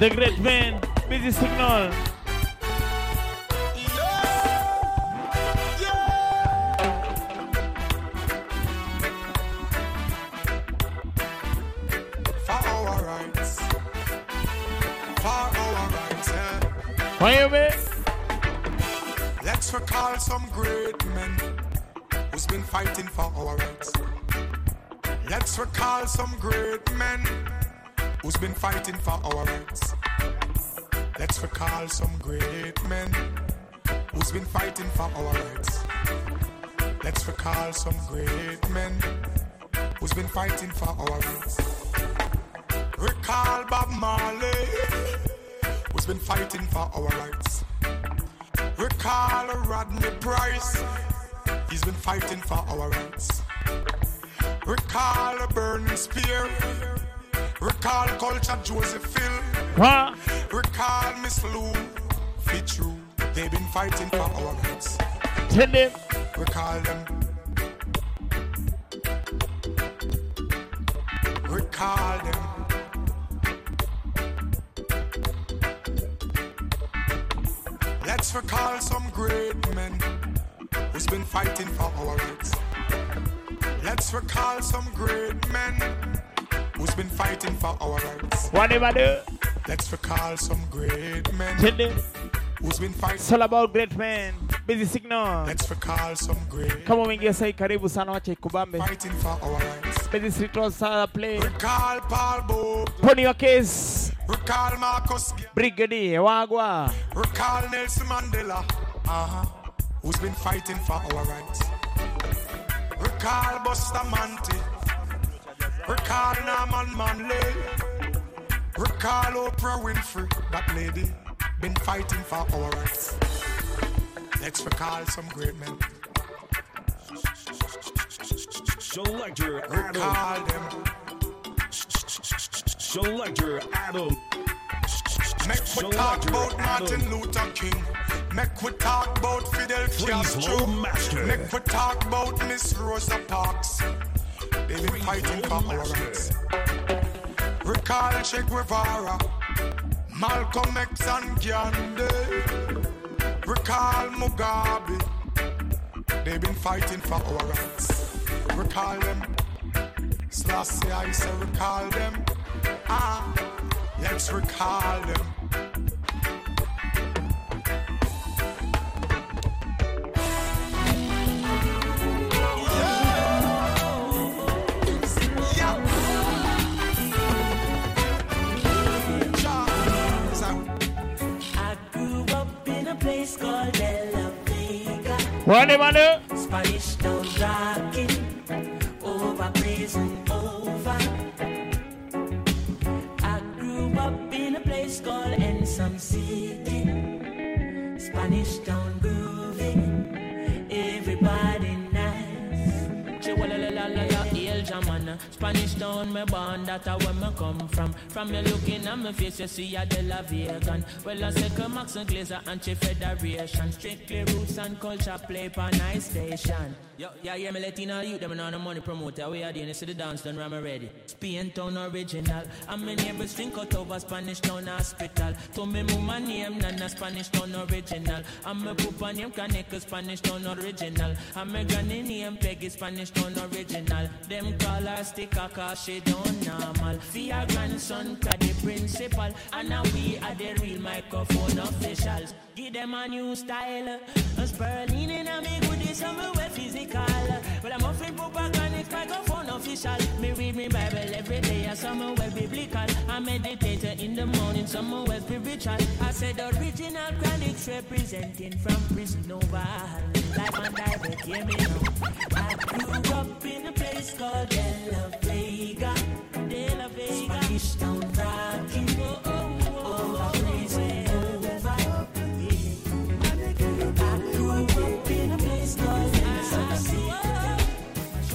The great man, busy signal. Miami. Let's recall some great men who's been fighting for our rights. Let's recall some great men who's been fighting for our rights. Let's recall some great men who's been fighting for our rights. Let's recall some great men who's been fighting for our rights. Recall Bob Marley who's been fighting for our rights. Recall Rodney Price, he's been fighting for our rights. Recall Burning Spear, recall Culture Joseph Hill, What? recall Miss Lou Fitzroy, they've been fighting for our rights. Tell them. Recall them. Recall them. Let's recall some great men who's been fighting for our rights. Let's recall some great men who's been fighting for our rights. Whatever do. Let's recall some great men Tell them. who's been fighting. It's all about great man. Busy signal. Let's recall some great Kama wingia sai karibu sana wache kubambe. fighting for our rights. Busy roll sana play. Recall Paul Bogle. Pony your case. Recall Marcus. Brigadier Wagwa. Recall Nelson Mandela, uh-huh, who's been fighting for our rights. Recall Buster Recall Norman Manley. Recall Oprah Winfrey, that lady, been fighting for our rights. Let's recall some great men. Selector Adam. Recall them. Selector Adam. Make we talk about Martin Luther King. Make we talk about Fidel Castro. Make we talk about Miss Rosa Parks. They've been fighting for our rights. Recall Che Guevara, Malcolm X and Gandhi. Recall Mugabe. They've been fighting for our rights. Recall them. Selassie, I say recall them. Ah, let's recall them. Vega. Whatever do. Spanish town, me born, that a where me come from. From me looking at me face, you see a de la vegan. Well, I come Max and Glazer, anti-federation. Strictly roots and culture, play per nice station. Yo, yeah, yeah, me Latino youth, them on the money promoter. We are doing this to the dance, done, I'm ready. Spain town original. And my neighbors drink out over Spanish town hospital. To me, mama name, Nana Spanish town original. And my papa name, Kaneka Spanish town original. And my granny name, Peggy Spanish town original. Them call her cause she don't normal. For your grandson, cause the principal. And now we are the real microphone officials. Give them a new style. A spurling in a me goodies, I'm a way physical. Well, I'm offering propaganda, microphone official. Me read me Bible every day, and some well biblical. I meditate in the morning, some well spiritual. I said original chronics representing from prison over. Life and direct, hear me now. I grew up in a place called De La Vega. De La Vega. Spanish town rocking.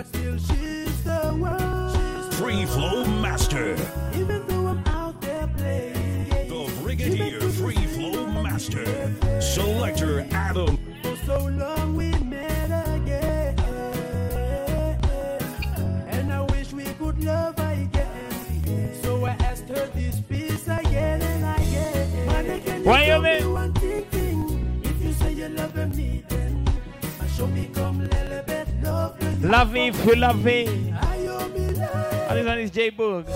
But still she's the one. Free Flow Master. Even though I'm out there playing The Brigadier Free Flow Master Selector Adam. For so long we met again. And I wish we could love again. So I asked her this piece again and again. Can you Why you tell mean? one thing, thing? If you say you love me, then I show me come love. me if you love me. And this one is J Boog.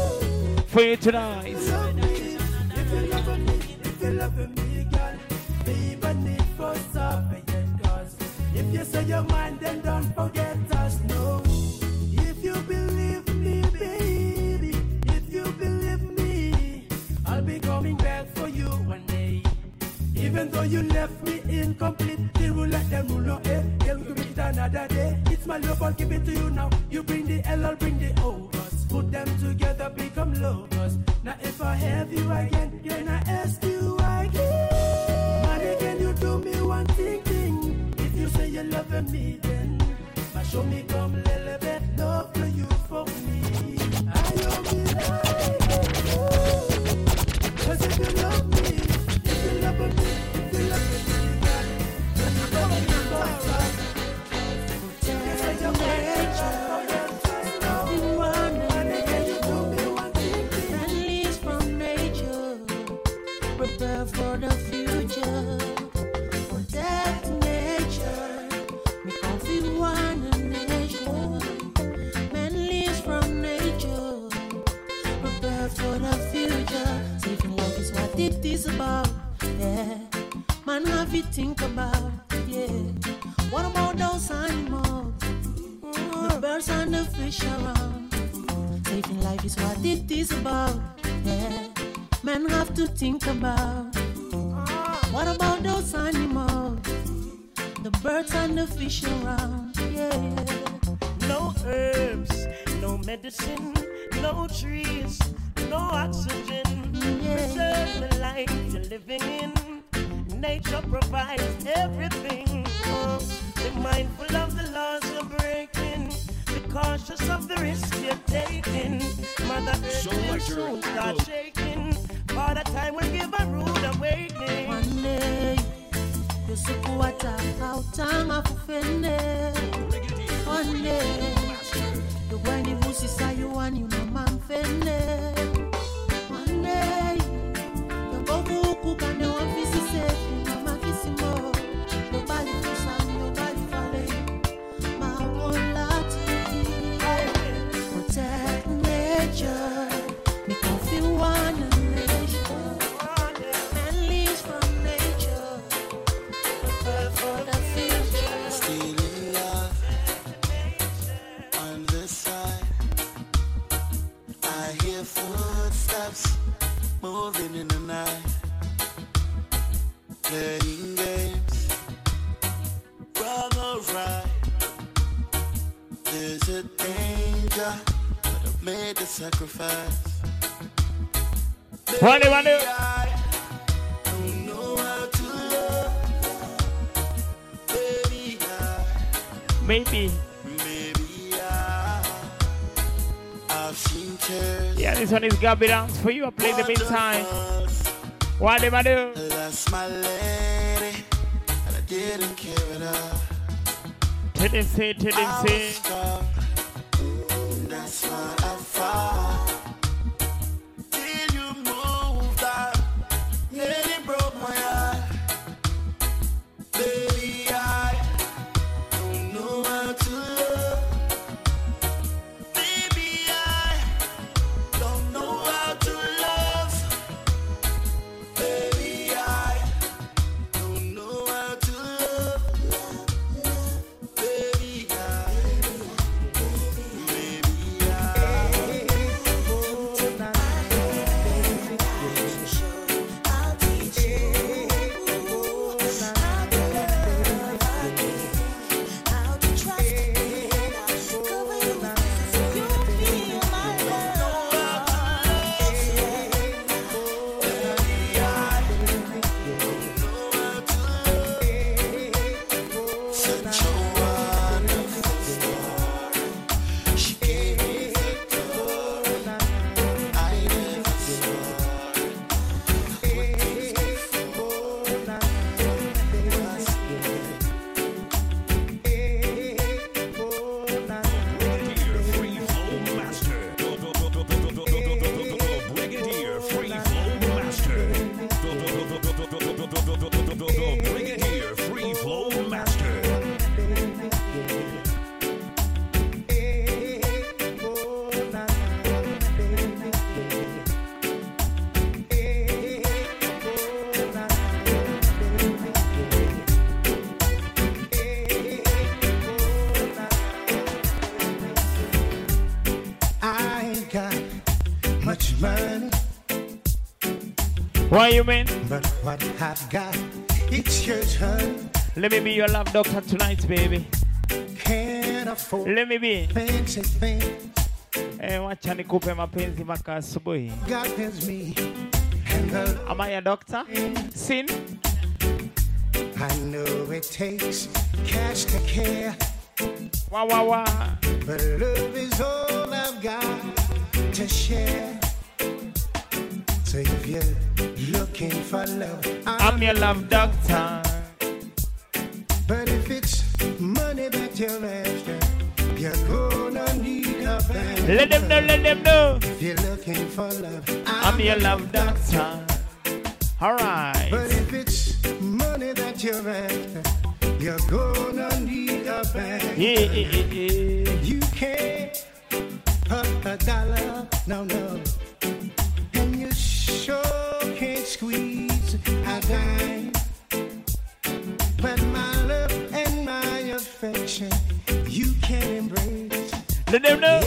For you tonight. Love me. If you love me, if you love me, girl, baby, need for something, cause if you say your mind, then don't forget us, no. If you believe me, baby, if you believe me, I'll be coming back for you one day. Even though you left me incomplete, eh? It another my love, I'll give it to you now. You bring the L, I'll bring the O. Put them together, become lovers. Now if I have you again, can sacrifice. I don't know to love, Maybe. Maybe I. Yeah, this one is Gabby Dance for you. I play the meantime. Wale, wale. That's my lady, and I didn't care at all. Tendency, I What you mean? But what I've got, it's your turn. Let me be your love doctor tonight, baby. Can't afford Let me be. fancy things. Eh, wacha nikupe mapenzi mpaka asubuhi. God is me. Am I a doctor? Sin? I know it takes cash to care, Wah wah wah. but love is all I've got to share. So if you're looking for love, I'm your love doctor. But if it's money that you're after, you're gonna need a bank. Let them know, let them know. If you're looking for love, I'm your love doctor. Alright. But if it's money that you're after, you're gonna need a bank. Yeah, yeah, yeah. You can't put a dollar, no, no. Let them know.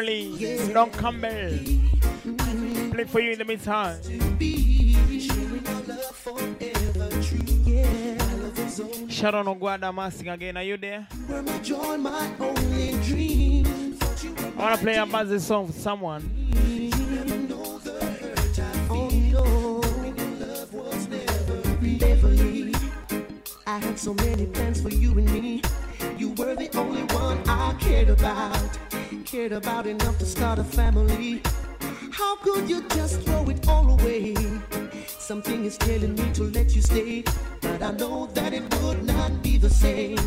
Beverly, Don Campbell. Play for you in the meantime. Is all Sharon Ogwada Massing again. Are you there? I want to play a buzzy song for someone. I had so many plans for you and me. Cared about enough to start a family. How could you just throw it all away? Something is telling me to let you stay, but I know that it would not be the same.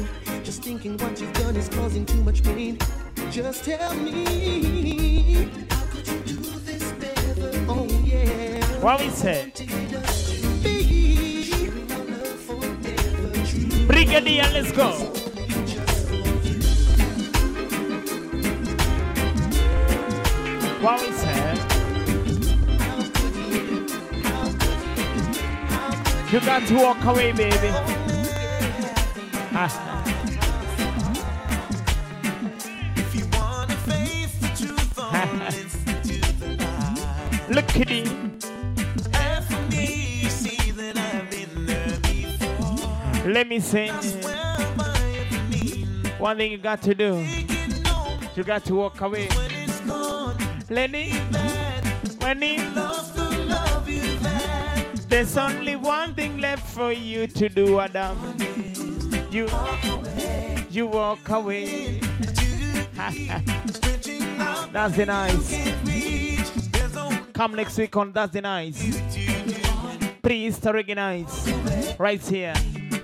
Just thinking what you've done is causing too much pain. Just tell me, how could you do this, Beverly? Oh yeah. What we say? Be sharing our love forever true. Brigadier, let's go. You got to walk away, baby. If you want to face the truth, listen to the lie. look at it. Let me means, One thing you got to do. you got to walk away. Lenny, Lost There's only one thing left for you to do, Adam. You, you walk away. That's the nice. Come next week on That's the Nice. Prehistoric Nights. Right here.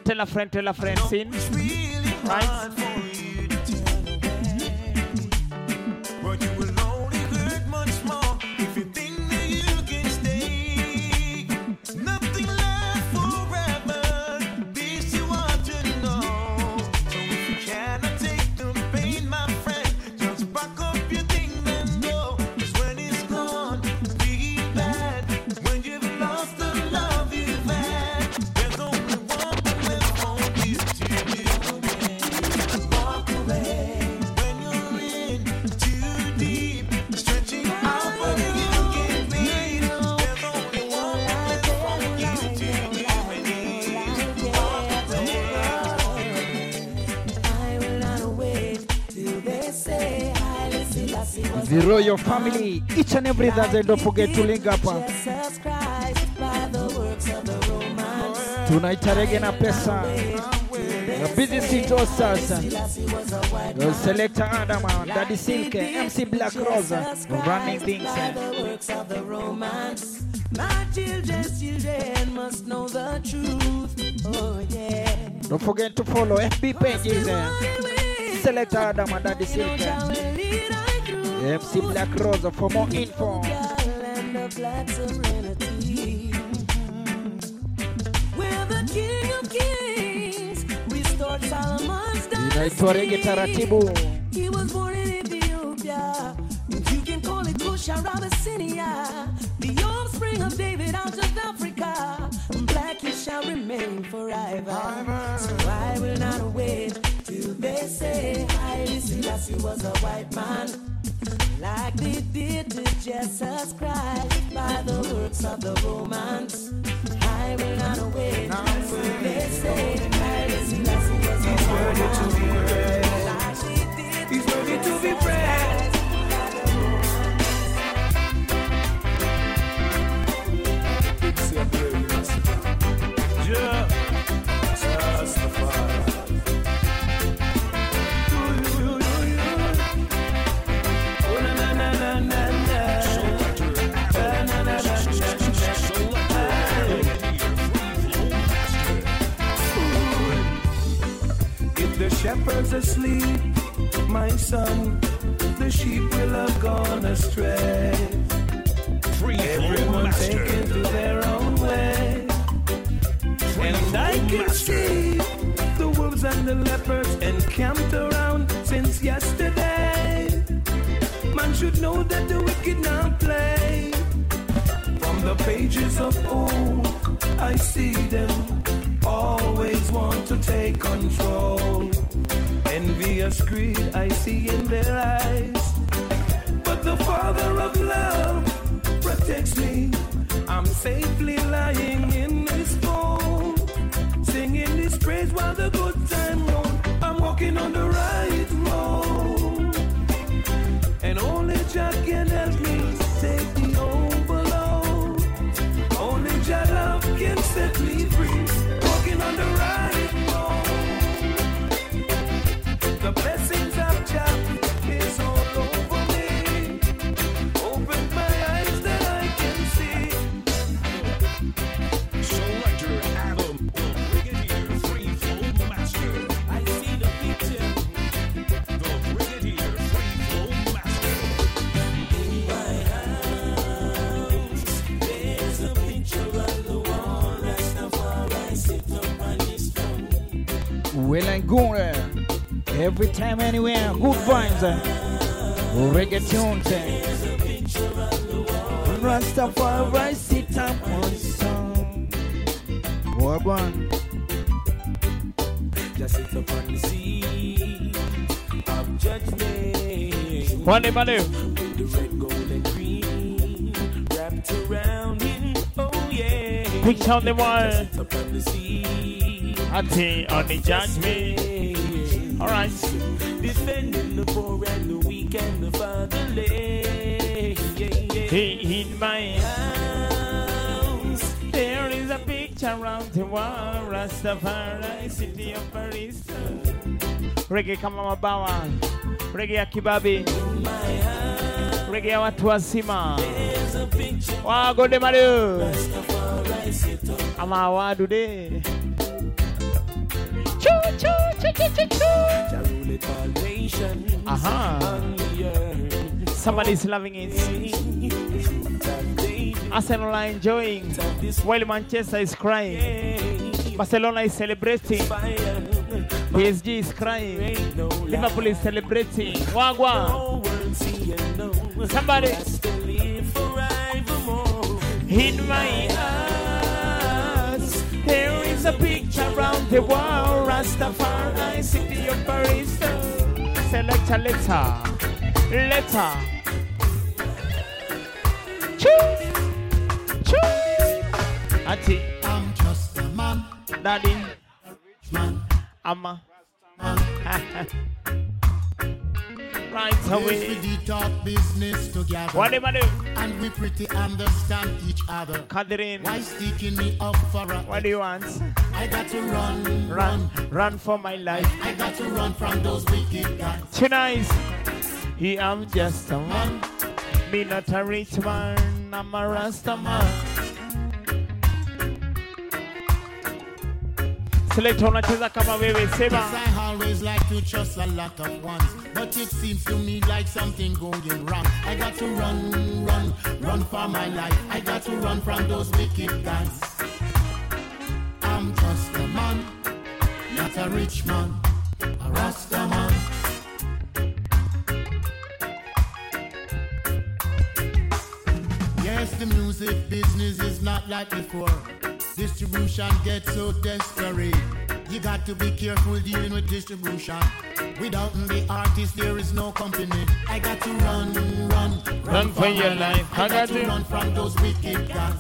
Tell a friend, tell a friend, sin. Right? Family, each and every Thursday, don't forget to link up. uh. Jesus Christ by the works of the Romans. Tunaita reggae na pesa. The busy city all stars. uh. Selassie was a white The man. selector Adam, uh, Daddy Silk, uh, MC Black Rose, uh, running things. by uh. the works of the Romans. My children, children must know the truth. Oh yeah. Don't forget to follow FB pages. Uh, selector Adam and Daddy Silk. MC Black Rose uh, for more info. Land of black the King of Kings restored Solomon's Inaitwa taratibu. He was born in Ethiopia. You can call it Kush or Abyssinia. The offspring of David out of Africa. Black he shall remain forever. So I will not wait till they say Haile Selassie was a white man. Like they did to Jesus Christ by the works of the Romans. I will not wait till they say Selassie was a white man. He's ready to be praised. Shepherd's asleep, my son, the sheep will have gone astray. Free Everyone Master. taken to their own way. And I can see the wolves and the leopards encamped around since yesterday. Man should know that the wicked now play. From the pages of old, I see them always want to take control. Envious greed I see in their eyes. But the Father of love protects me. I'm safely lying in His fold, singing His praise while the good time roll. I'm walking on the right road, and only Jah can help me Every time, anywhere. Good vibes. Reggae tunes. Rastafari sit up on song. What one? Just sit up on the sea of judgment. What they do? The red, gold, and green wrapped around him. Oh yeah. Picture on the wall. Sit up on the sea. Ati on the judgment. Alright. Defending the poor and the weak and the fatherless. Yeah, yeah. He in my house. There is a picture around the wall. Rastafari, city of Paris. Reggae kama mabawa. Reggae ya kibabi. Reggae watu wazima. Wagode madu. Ama wadude. Earth. Somebody's loving it. Arsenal are enjoying while Manchester is crying. Barcelona is celebrating. PSG is crying. Liverpool is celebrating. Wagwa. Somebody. In my house, there is a picture around the wall. Rastafari, city of Paris. Select a letter. Letter. Choo. Choo. Auntie. I'm just a man, Daddy. A rich man, Amma. right Yes, away. we did talk business together. What am I do? And we pretty understand each other. Catherine, Why sticking me up for a what do you want? I got to run, Run, run for my life. I got to run from those wicked guys. Tonight, he am just a man. Me not a rich man, I'm a Rasta man. Select unacheza kama wewe sema. I always like to trust a lot of ones, but it seems to me like something going wrong. I got to run, run, run for my life. I got to run from those wicked guys. I'm just a man, not a rich man, a Rasta man. Yes, the music business is not like before. Distribution gets so desperate. You got to be careful dealing with distribution. Without the artist, there is no company. I got to run, run, Run run for your my life. I I got got to to- run from those wicked guys.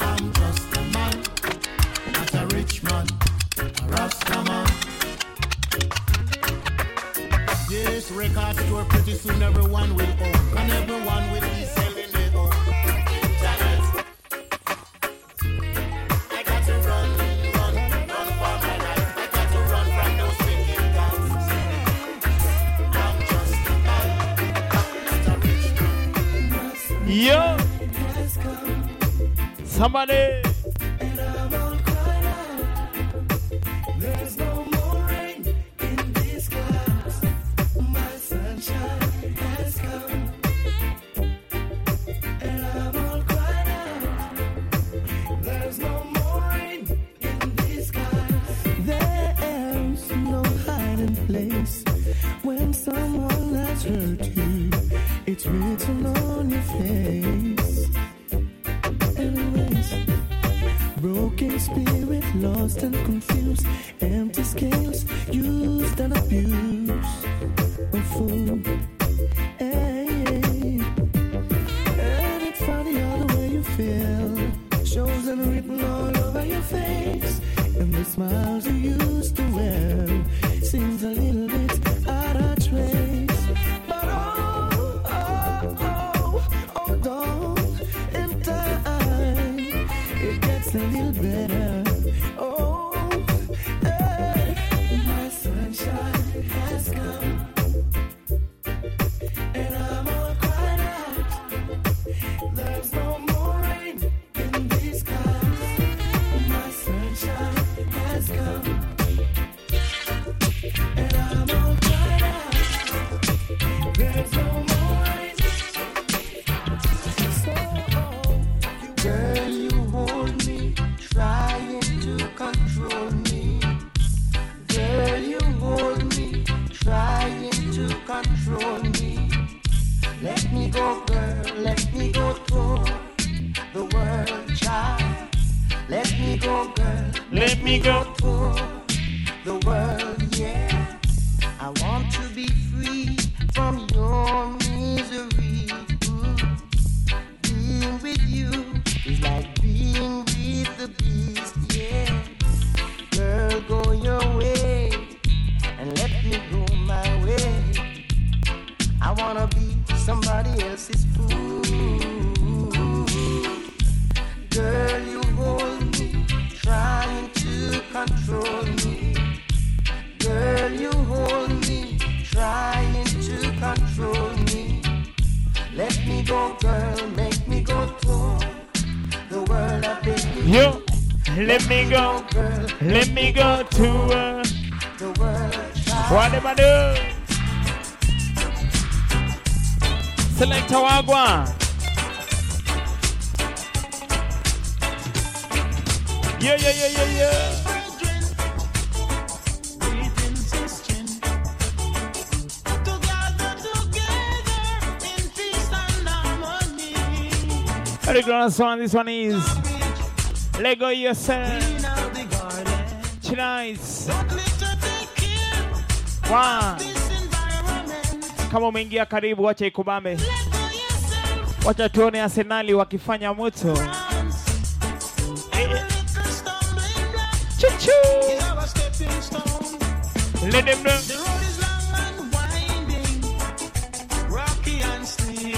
I'm just a man, not a rich man, a Rasta man. This record store pretty soon everyone will own, and everyone will be selling Yo! Somebody! Very good song. This one is Lego Yourself. Tonight. One. Kama umeingia karibu, wacha ikubambe, wacha tuone Arsenali wakifanya moto. Chuchu. Let them know.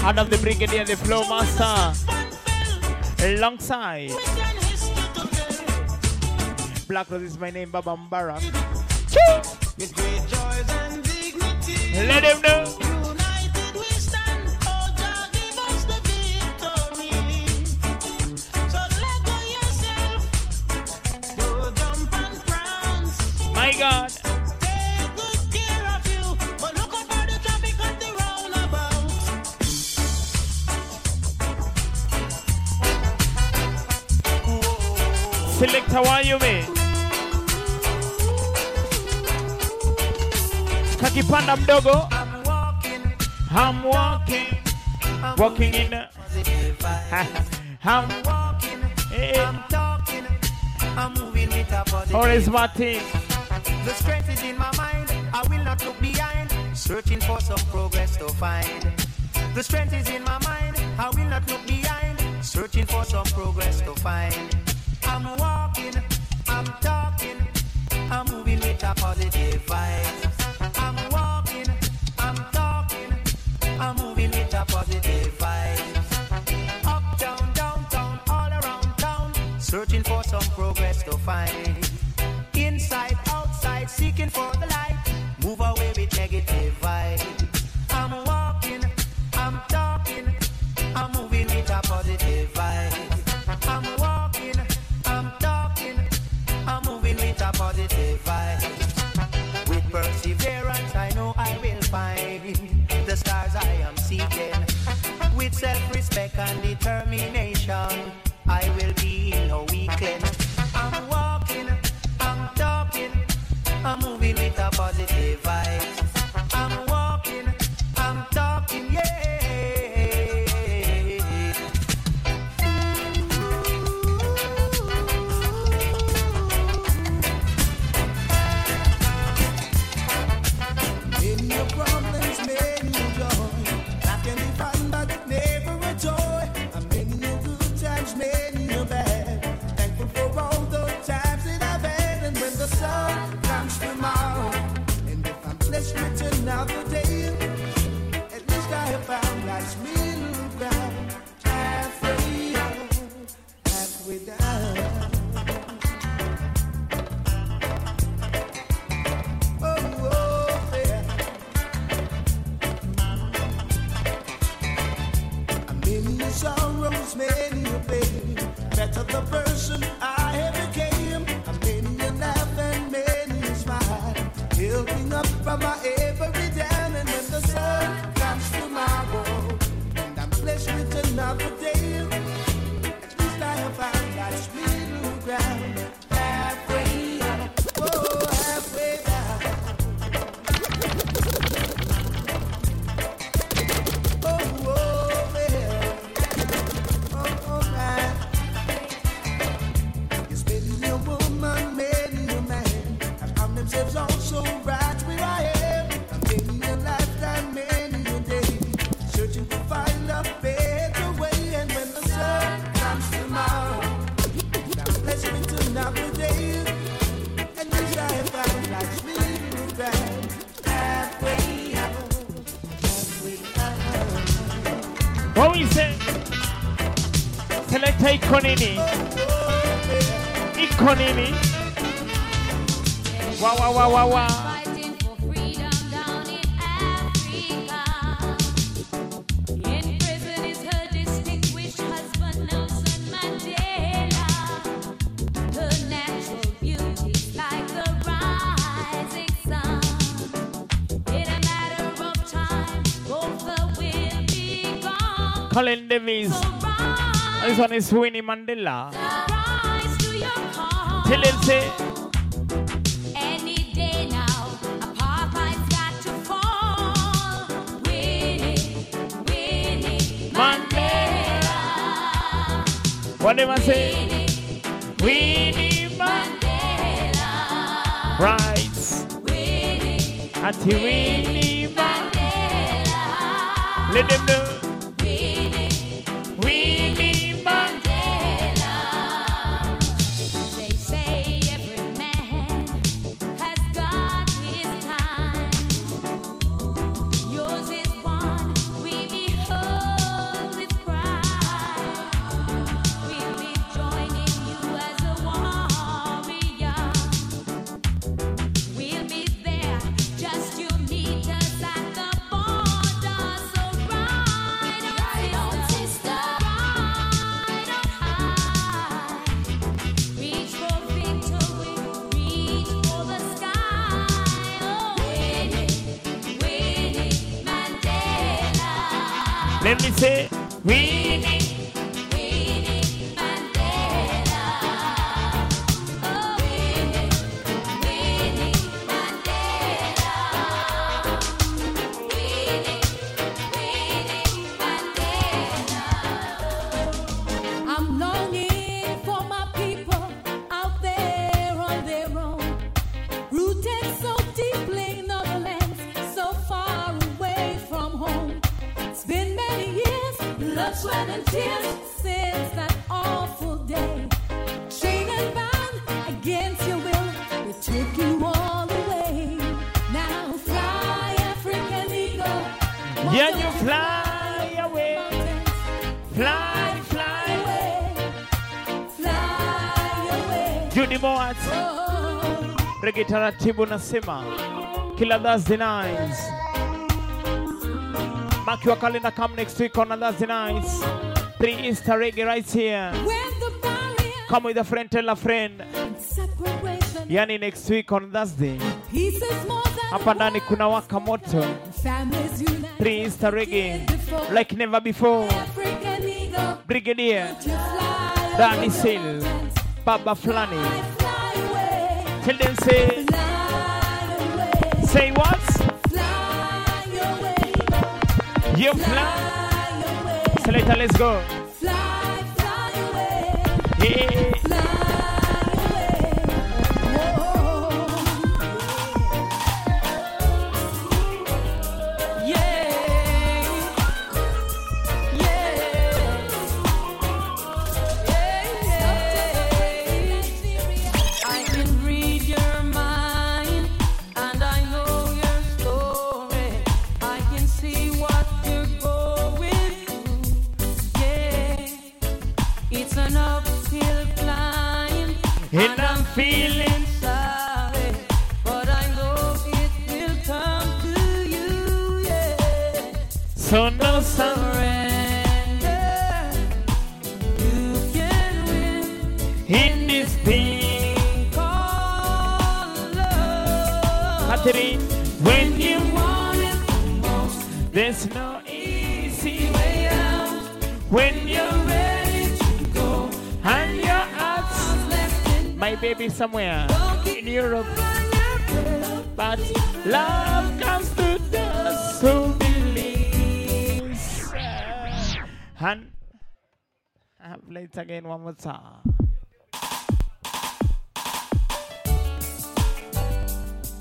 Adam the Brigadier, the Flow Master. Alongside. Black Rose is my name, Baba Mbarak. With great joys and dignity. Let him know. Kakipanda mdogo. I'm walking. Walking in the. I'm walking. I'm talking. I'm moving with a positive. Horace Martin. The strength is in my mind. I will not look behind. Searching for some progress to find. The strength is in my mind. I will not look behind. Searching for some progress to find. I'm walking. I'm talking. I'm moving with a positive vibe. I'm walking. I'm moving with a positive vibe. Up, down, downtown, all around town. Searching for some progress to find. Inside, outside, seeking for the light. Move away with negative vibes. I'm self-respect and determination, I will be no weakling. I'm walking, I'm talking, I'm moving with a positive vibe. Matter of time, both her will be gone. Colin. This one is Winnie Mandela. Rise to your call. Till it say, Any day now, apartheid's got to fall. Winnie, Winnie Mandela. What do I say? Winnie Mandela. Rights. Auntie Winnie Mandela. Let them know. Ndege taratibu nasema kila Thursday. Mark your calendar, come next week on Thursday nights. Three Easter reggae right here. Come with a friend, tell a friend. Yani next week on Thursday. Hapa ndani kuna waka moto. Three Easter reggae like never before. Brigadier, Danny Sil, Baba Flani. till say, say what? Fly away. You fly. fly later, let's go. Fly, fly away. Yeah.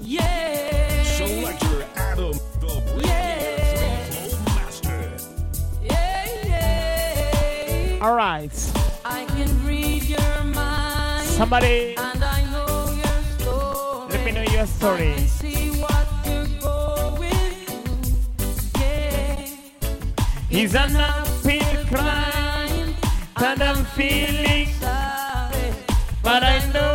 Yeah. Selector Adam the yeah. Yeah, yeah. All right. I can read your mind. Somebody. And I know your story. Let me know your story. He's an uphill climb. I'm feeling, but I know.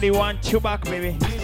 Melody want you back, baby.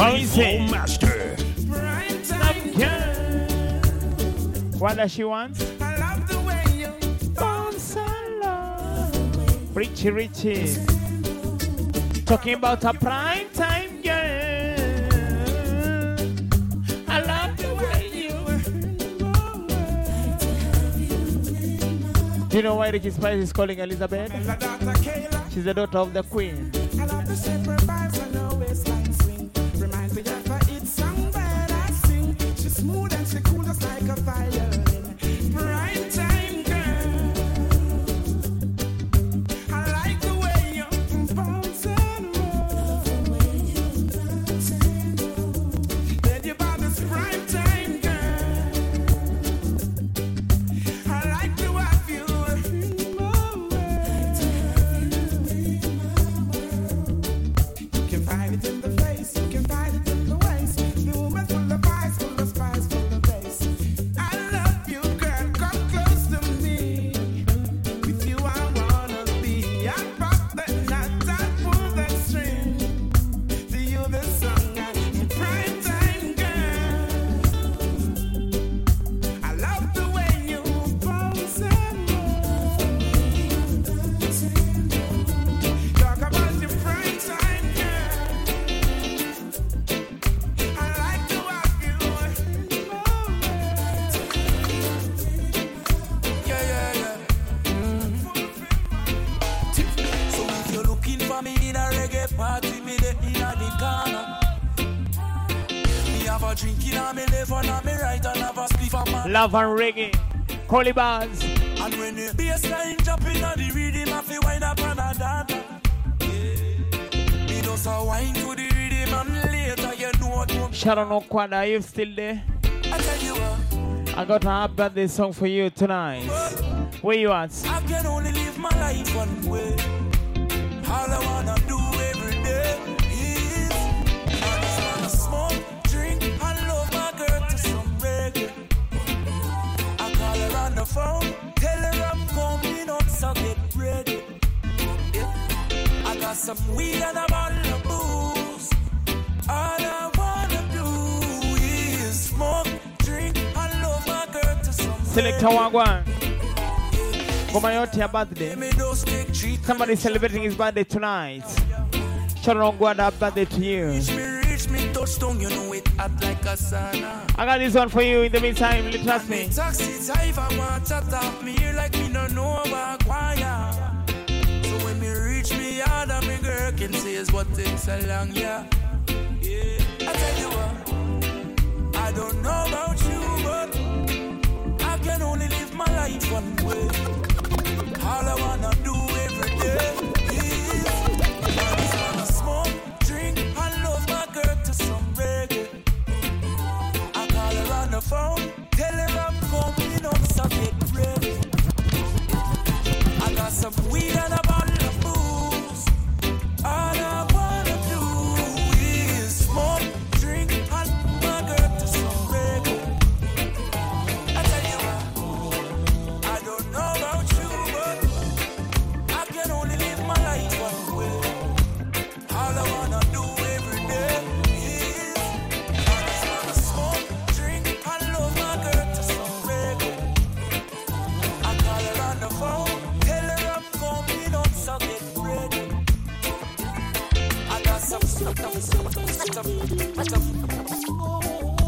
Flow Master. What does she want? I love the way you bounce Richie Richie. Talking about a prime time girl. I love the way you. Do you know why Ricky Spice is calling Elizabeth? She's the daughter of the queen. Love and reggae. Collie bars. and when the bassline in on the rhythm, I feel wind up on a dance. Yeah. Me just a wine to the rhythm and later you know what. Sharon Okwada, are you still there? I tell you what, I got a happy birthday song for you tonight. Where you at? I can only live my life one way. Phone, tell her I'm coming so get ready. I got some weed and a bottle of booze. All I wanna do is smoke, drink, and love my girl to some Selector Wagwan. Ngoma yote ya birthday. Me those take treat Somebody celebrating his birthday tonight. Okwada, happy birthday to you. Me reach you know it hot like a sauna. I got this one for you in the meantime. Trust me. Taxi driver want chat off me here like me no know about choir. So when me reach me yard and me girl can say is what takes so long, yeah. Yeah, I tell you what, I don't know about you, but I can only live my life one way. All I wanna do every day is call her on the phone, tell her I'm coming up, so get ready. I got some weed and a Let's go. Let's go.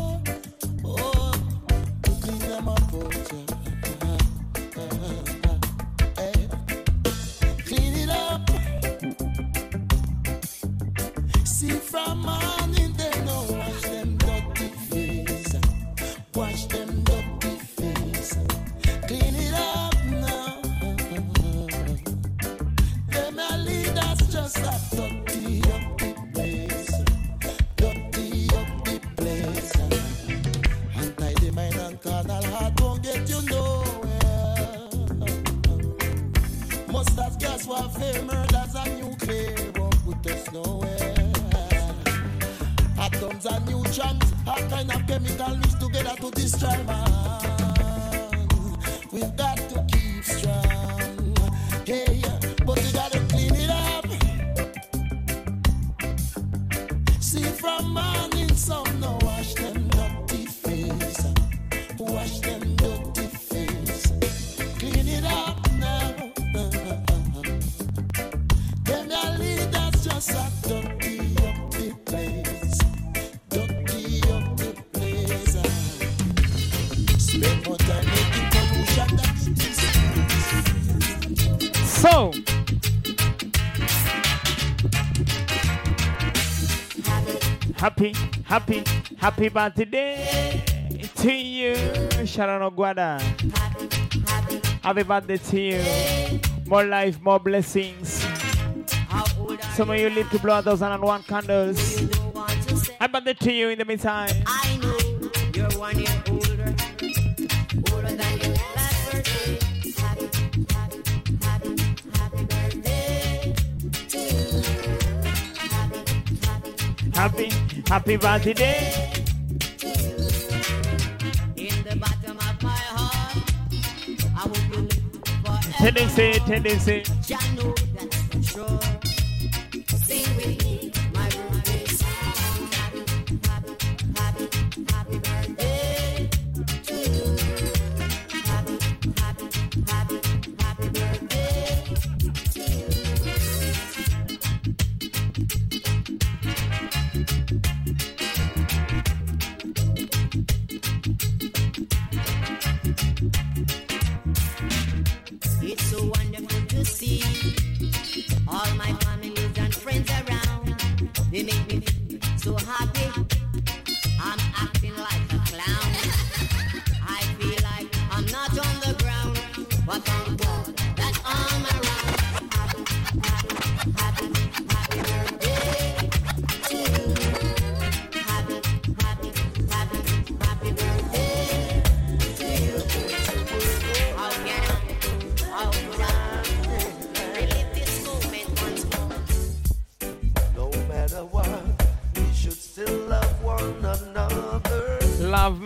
Happy, happy birthday to you, Sharon Ogwada. Happy birthday to you. More life, more blessings. Some of you live to blow a thousand and one candles. Happy birthday to you in the meantime. Happy birthday. In the bottom of my heart, I will. Tendency, tendency.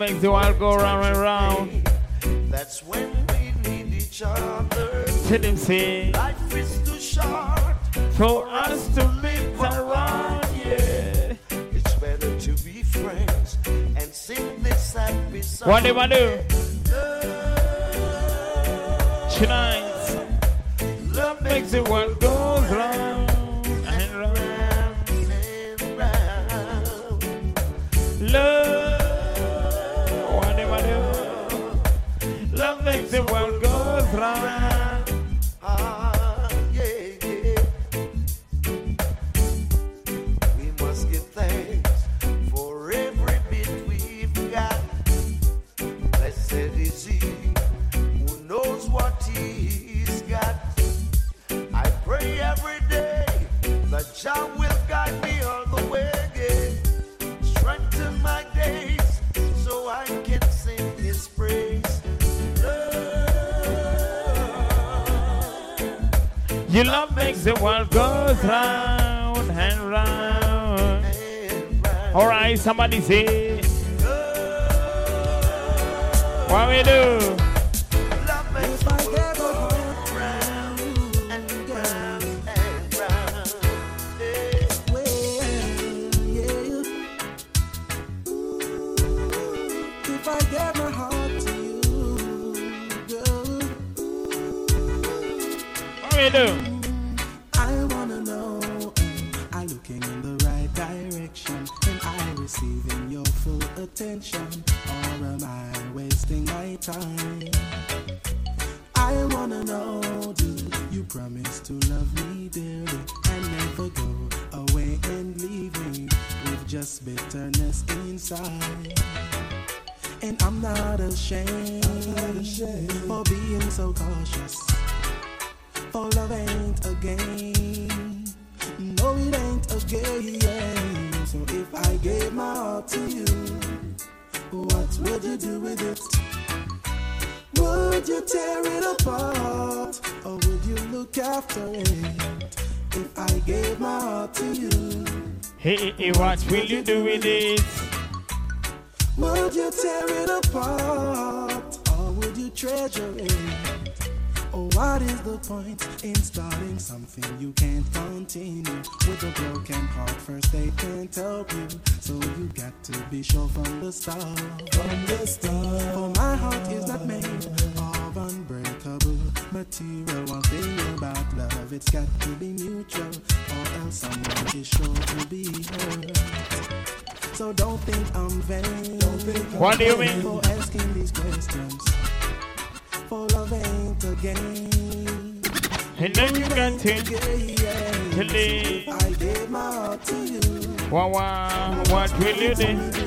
make the world go round and round. That's when we need each other. Tell him, see. Life is too short for us to live around, yeah. It's better to be friends and sing this happy song. What do I do? Tonight. dizer. it's got to be mutual, or else someone is sure to be hurt. So don't think I'm what do you mean? For asking these questions, for love ain't a game. And then you can to to leave. I gave my heart to you. Wow, wow, what will you do?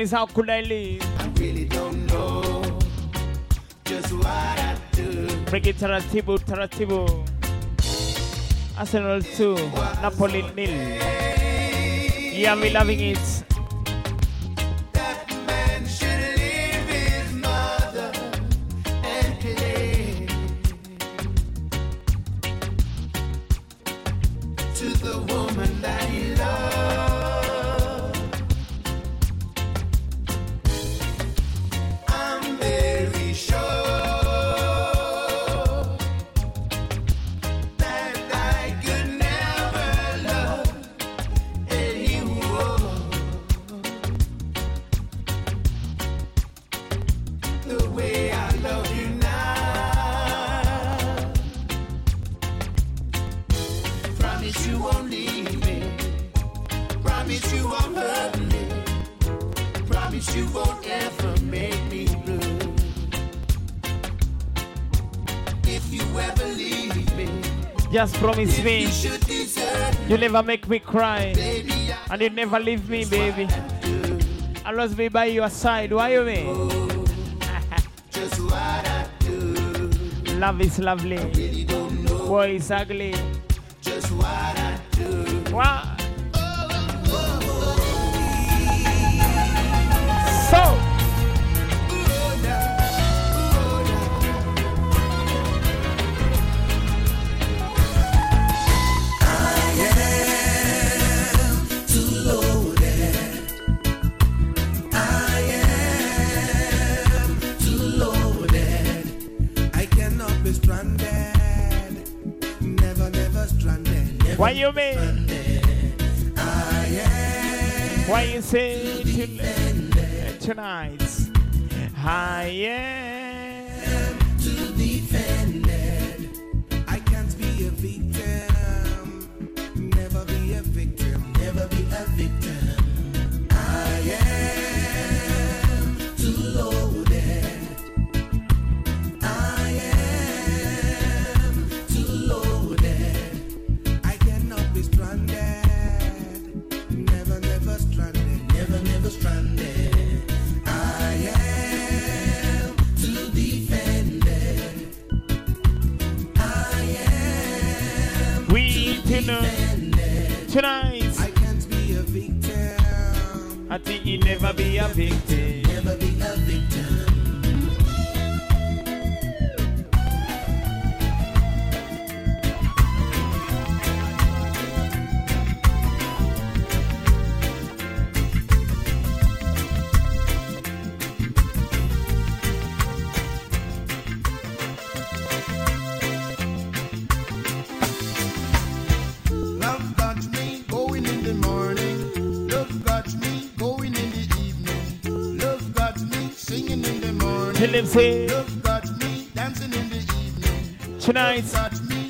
is how could I live? I really don't know just what I do. Break it taratibu, taratibu. Arsenal 2, Napoli nil. Yeah, me loving it. Promise me you never make me cry and you never leave me, baby. I'll always be by your side. Why you mean? Love is lovely. Boy is ugly.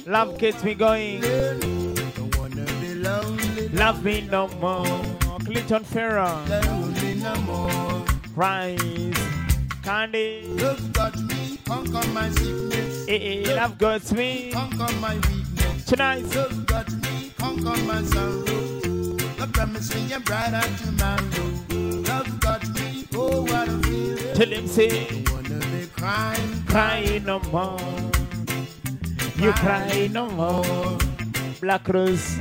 Love gets me going. Love me no more. Clinton lonely no more. Rise. Candy. Love got me conquer my sickness. Eh, eh, love got me. Conquer my weakness. Tonight. Love got me conquer my sorrow. Love promise me a brighter tomorrow. Love got me, oh what a feeling. Tell him say Don't wanna be crying, cry no more. You cry no more. Black Rose.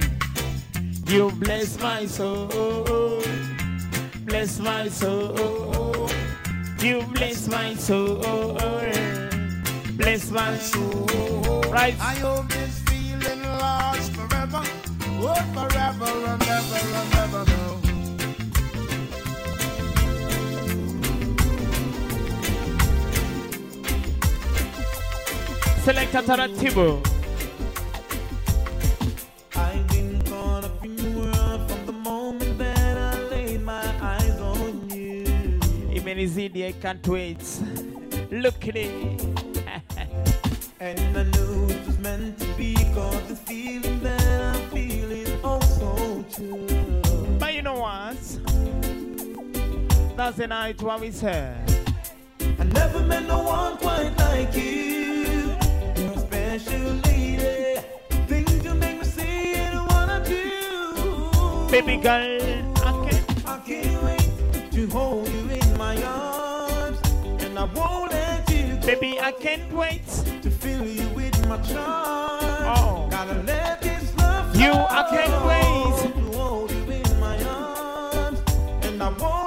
You bless my soul. Bless my soul. You bless my soul. Bless my soul. Right. I hope this feeling lasts forever. Oh, forever and ever and ever. On a table. I've been gonna be new from the moment that I lay my eyes on you. Imenizidi, I can't wait. Look at it. And I knew it was meant to be cause the feeling that I'm feeling also true. But you know what? That's the night what we said. I never met no one quite like you. Baby girl, I can't. I can't wait to hold you in my arms. And I won't let you go. Baby, I can't wait. to fill you with my charm. Oh. Gotta let this love You. I can't wait. To hold you in my arms, and I won't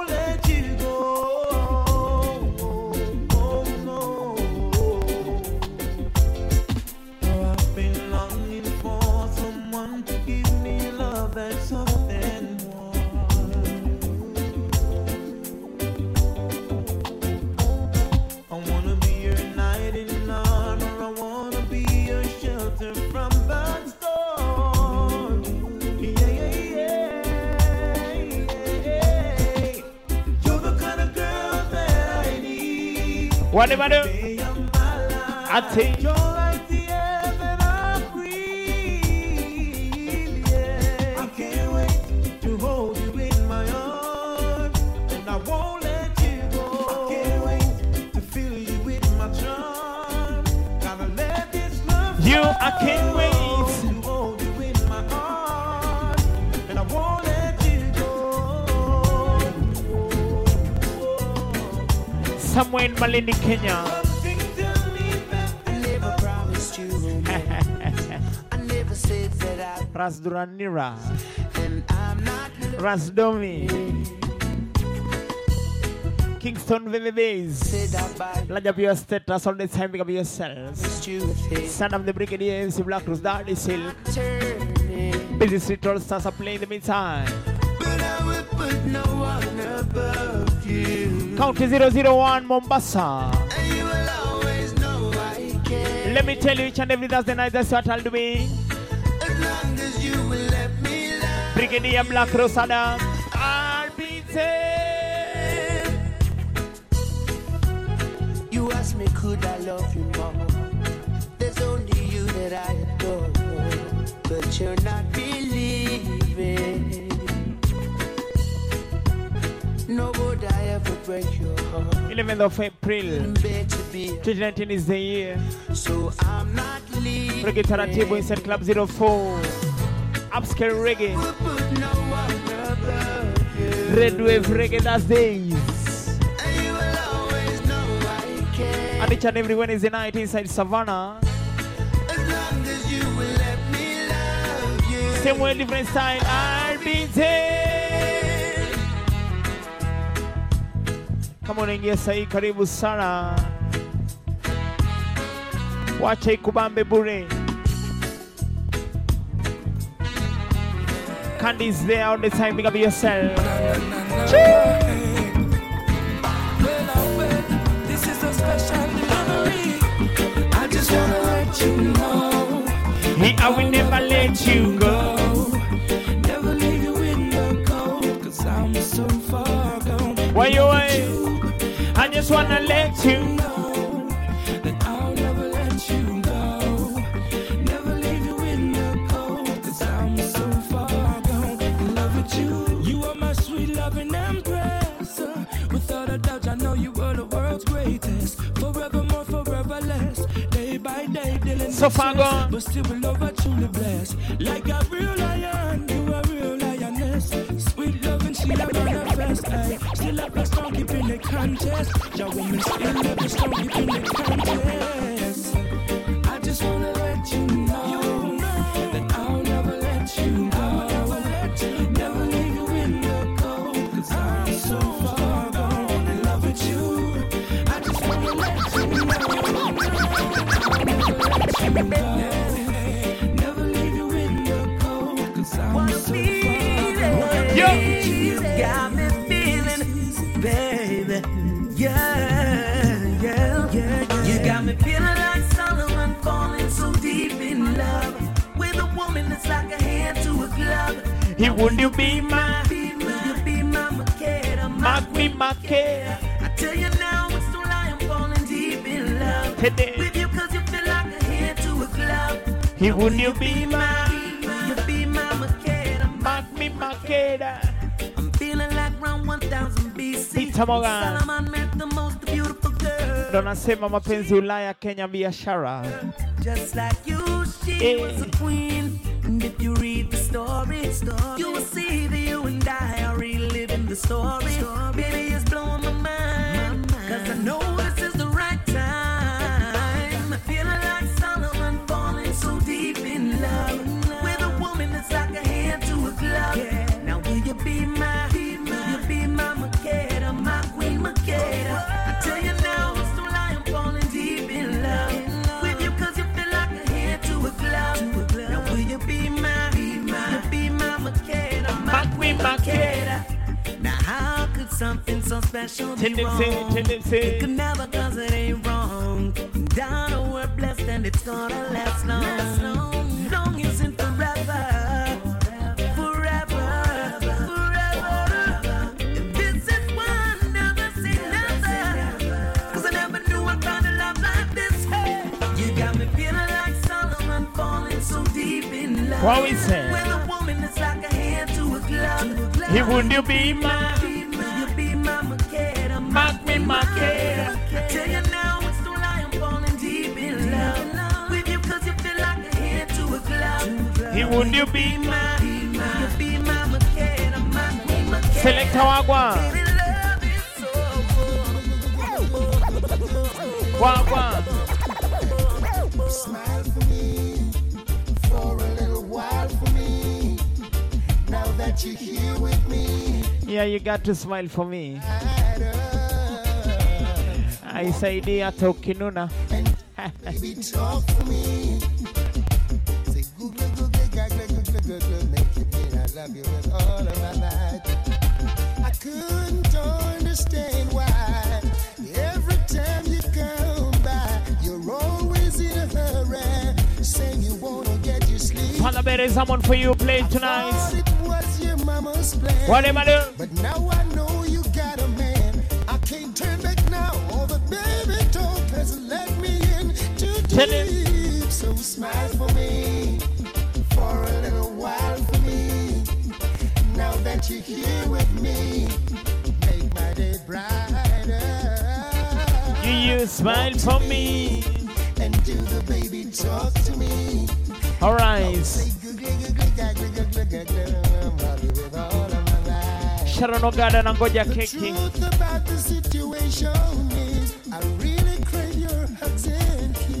need. Whatever do. I think. That I Rasduranira. and I'm not Rasdomi. Kingston VVBs. Large up your status all the time, big up yourselves. Son of the Brigadier MC Black Rose, Daddy Silk. Busy Street All Stars are playing in the meantime. put no one above County 001 Mombasa. Let me tell you each and every Thursday night that's what I'll do. As long as you will let me love. Brigadier Black Rose Adam. I'll be there. You ask me, could I love you more? There's only you that I adore, but you're not believing. 11th of April. Beg 2019 is the year. so I'm not leaving. Reggae Taratibu inside Club 04. Upscale reggae. No one above you. Red Wave Reggae That's Days. And you will always know I care. And each and every Wednesday night inside Savannah. As as you will let me love you. Same way, different style. I'll be there. Come on ingia sahi, karibu sana. Wacha ikubambe bure. Candy's there all the time, big up yourself. This is a special delivery. I just wanna let you know. Hey, I will never let you go. Never leave you in the cold, cause I'm so far gone. Why you just wanna let you know that I'll never let you go. Never leave you in the cold, cause I'm so far gone. In love with you. You are my sweet loving empress. Without a doubt, I know you were the world's greatest. Forevermore, forever less. Day by day, dealing So with far stress, gone. But still, we love her truly blessed. Like a real lion, you a real lioness. Sweet loving, she a manifest. Ay. Still up a strong, keeping the contest. Your woman still a strong, keeping the contest. I just wanna let you know that I'll never let you go. Never leave you in the cold, cause I'm so far gone in love with you. I just wanna let you know I'll never let you. You be my, Be my, you be my Makeda, my mark me, my care. I tell you now, it's no lie, I'm falling deep in love Today. with you 'cause you feel like a hand to a glove. He would you be my, You be my Makeda, mark me, my care. I'm feeling like round 1000 BC. Peter Morgan. Solomon met the most beautiful girl. Ndo nasema mapenzi Ulaya, Kenya biashara. Just like you, she eh. was a queen. And if you read the story, you reliving story. Baby, it's blowing my mind. Cause I know this is the right time. I'm feeling like Solomon falling so deep in love with a woman that's like a hand to a glove. Now will you be my, special be Tendency, wrong? tendency. It could never 'cause it ain't wrong. Down or we're blessed and it's gonna last long. Long isn't forever. Forever, forever. This is one, never say never. 'Cause I never knew I found a love like this. Hey, you got me feeling like Solomon falling so deep in love. What we say? With a woman that's like a hand to a glove. He would you be my, Would you be my? Be my my. Smile for me for a little while for me. Now that you're here with me, Yeah, you got to smile for me. I say dear to Kinuna. baby, talk for me. Say google, google, gaggle, google, google, make it mean I love you with all of my might. I couldn't understand why every time you come by, you're always in a hurry, saying you wanna get your sleep. Father Bear is someone for you playing tonight. it was your mama's plan. What am I doing? But now I know you got a man. I can't turn back now. All the baby talk has let me in too Tell deep. So smile for me for that you're here with me, make my day brighter. You, you smile for me. And do the baby talk to me. All right. Sharon Ogada na ngoja keki. Truth about the situation is, I really crave your hugs and kiss.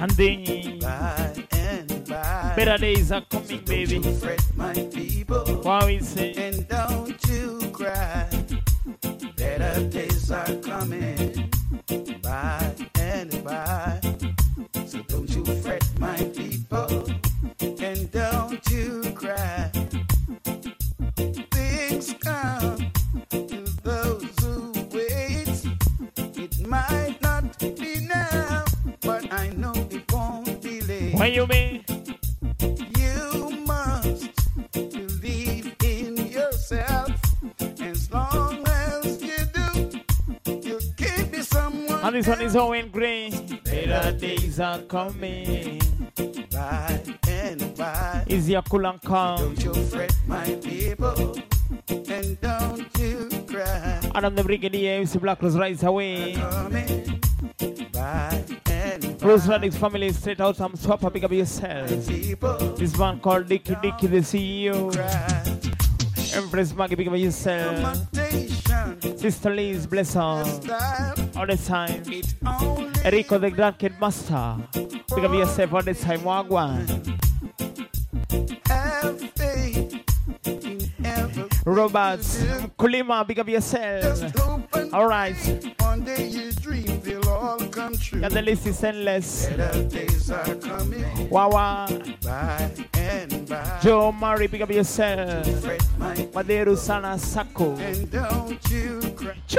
And then by and by. better days are coming, baby. Fret my people. What we say? And don't you cry. Better days are coming is Owen Gray. Better days are coming. by and by. Is your cool and calm. Don't you fret, my people, and don't you cry. Adam the Brigadier, MC Black Rose rise away. Coming by and Rose Radix family straight out some swap pick up yourselves. This one called Dicky Dicky the CEO. Empress Maggie pick up yourself. Sister Liz bless her. All the time. Erico the Grand Kid Master. Pick up yourself all the time. Wagwan. Roberts. Kulima, pick up yourself. Alright. One day your dreams will all come true. Yeah, the list is endless. Wawa. by and by. Joe Murray, pick up yourself. Maderu Sana Sako. and don't you. Choo!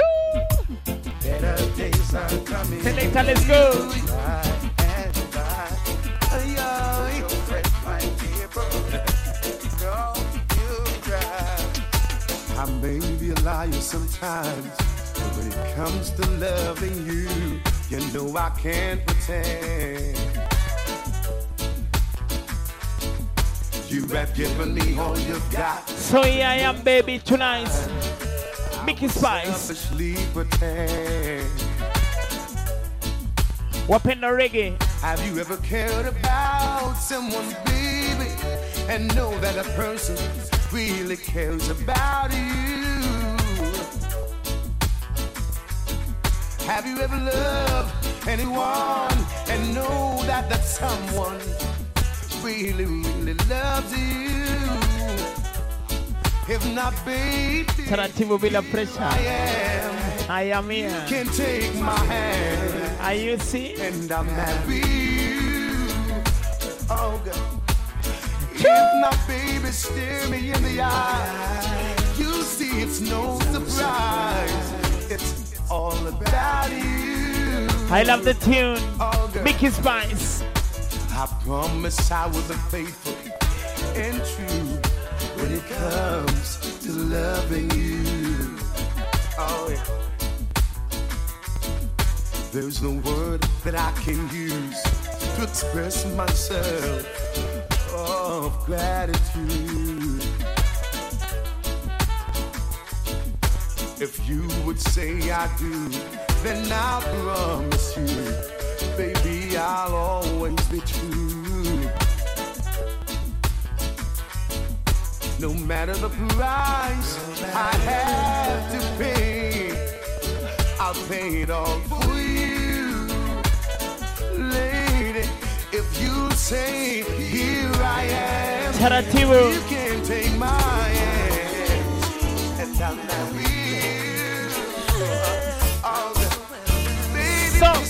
Better days are coming. Selector, let's go. By and by. Ay, ay. Don't fret, my people. Don't you cry. I may be a liar sometimes, but when it comes to loving you, you know I can't pretend. You have given me all you've got. So here I am, baby, tonight. Mikey Spice. Pretend. Whopping the reggae. Have you ever cared about someone, baby, and know that a person really cares about you? Have you ever loved anyone and know that that someone really, really loves you? If not, baby, Taratibu bila pressure. I am. I am here. Can take my hand. Are you see? And I'm happy. Oh God. If not, baby, stare me in the eye. You see, it's no surprise. It's all about you. I love the tune. Oh. Mikey Spice. I promise I was a faithful and true when it comes to loving you. Oh, yeah. There's no word that I can use to express myself of gratitude. If you would say I do, then I promise you, baby, I'll always be true. No matter the price I have to pay, I'll pay it all for you, lady. If you say, Here I am, Taratibu. you can take my hand, and I'll marry you. Oh, baby, So-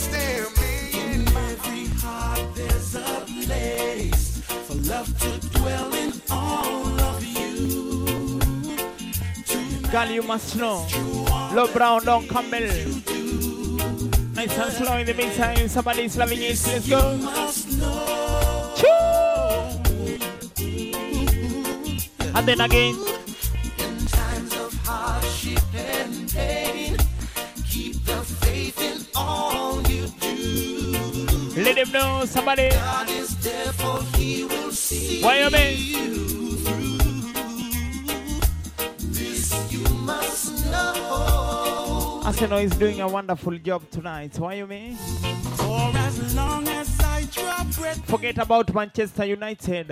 Girl, you must know. Love Brown, don't come Nice and slow in the meantime. Somebody's loving it. Let's go. And then again. In times of hardship and Arsenal is doing a wonderful job tonight. Why you mean? For as long as I draw breath, Forget about Manchester United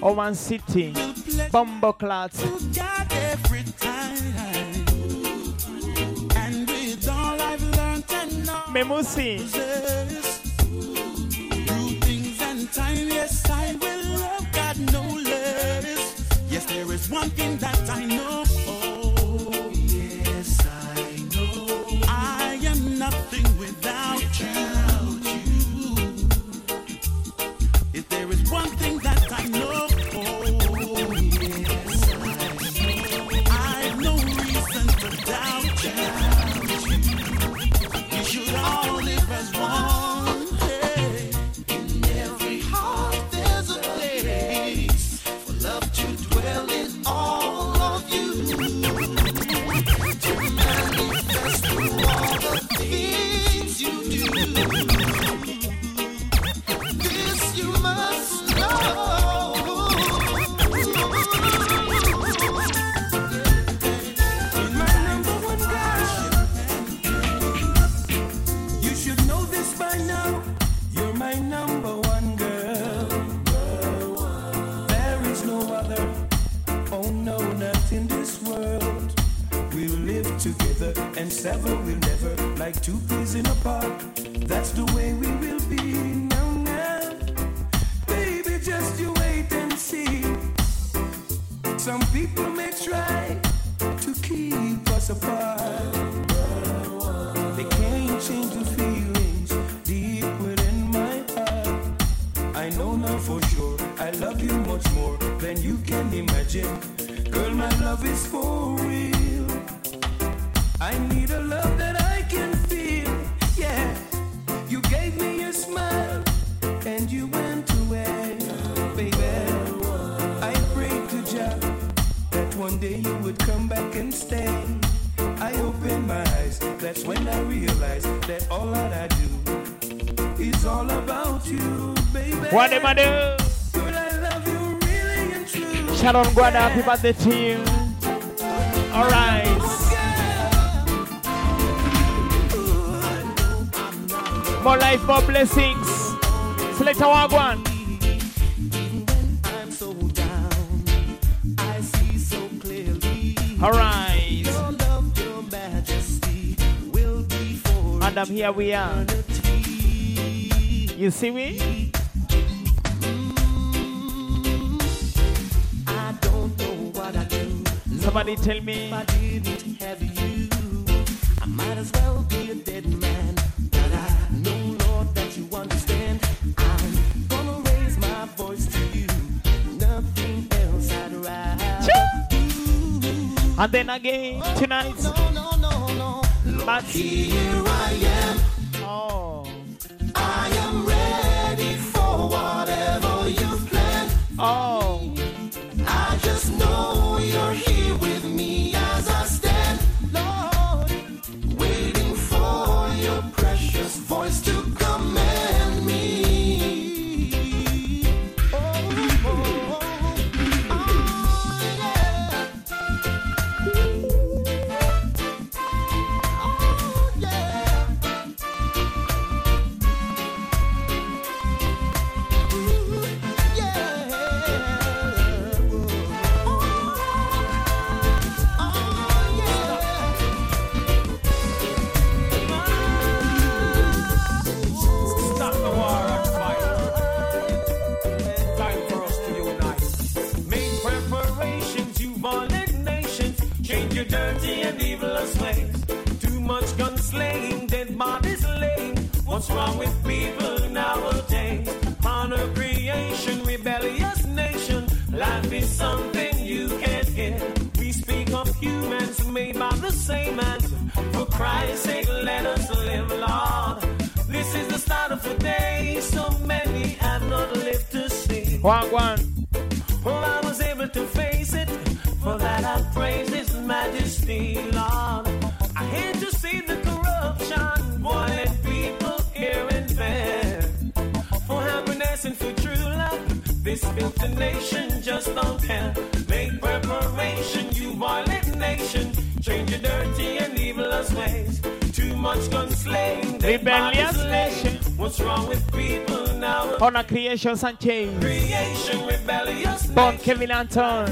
or Man City. Bumbo clats. God every time. And with all I've and. Memusi. Through things and time, yes, I will love God no less. Yes, there is one thing that I know. Sever will never. Like two peas in a pod. Sharon Guada, happy birthday to you. Alright. More life, more blessings. Select our one. Here we are. You see me? Somebody tell me. I didn't have you, I might as well be a dead man. But I know, Lord, that you understand. I'm gonna raise my voice to you. Nothing else I'd rather And then again tonight. I no, no, no, no, Creations Sanchez, Creation rebellious. Born Kevin Anton.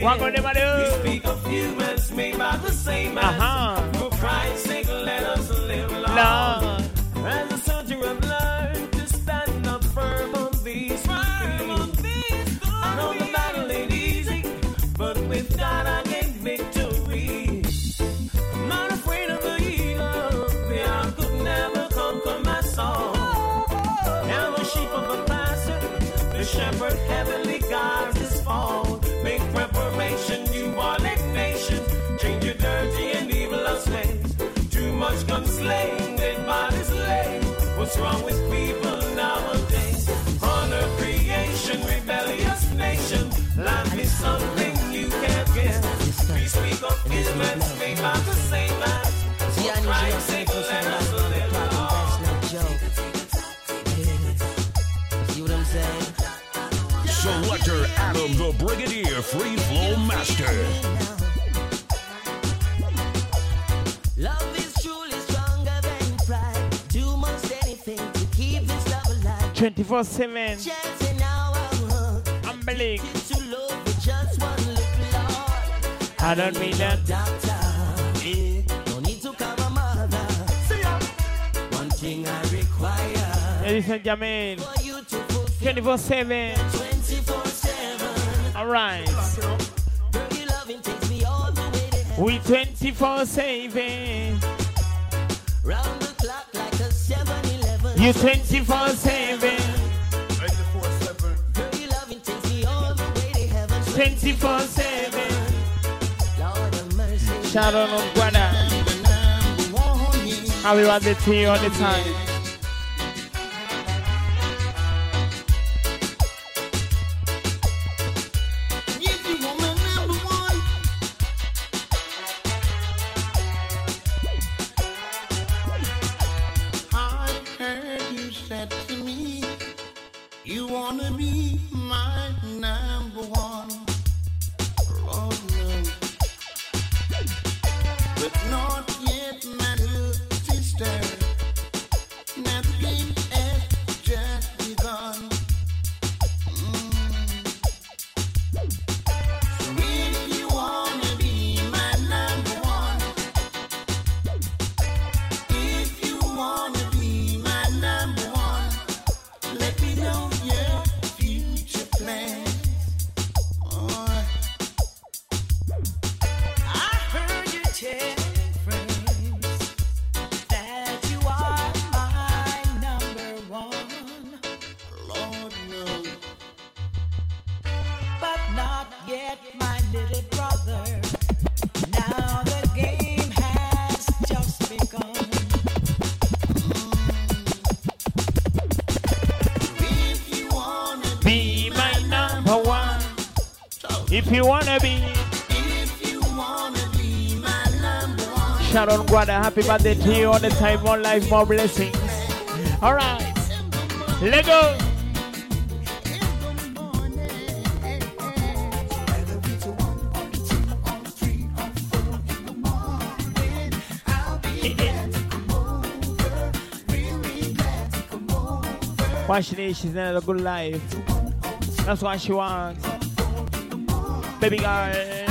What to speak of humans made by the same uh-huh. For Christ's sake, let us live long. shepherd, heavenly God, his fold. Make reformation, you are nation. Change your dirty and evil of slaves. Too much gun slain, dead bodies laid. What's wrong with people nowadays? Honor creation, rebellious nation. Life is something you can't get. We speak of Islam, speak about the same lives. For Christ's sake, Mr. Adam the Brigadier Free Flow Master. Twenty four seven. I'm. I don't mean that. Need to mother. One thing I require. Ladies and gentlemen, 24 7 right. We 24 saving. Round the clock like a 7 11. You 24 saving. 24 7. Shout out to Guada. I will have it to you all the time. A happy birthday to you all the time. More life, more blessings. All right. Let go. Watch this, she's another good life. That's why she wants. Baby girl.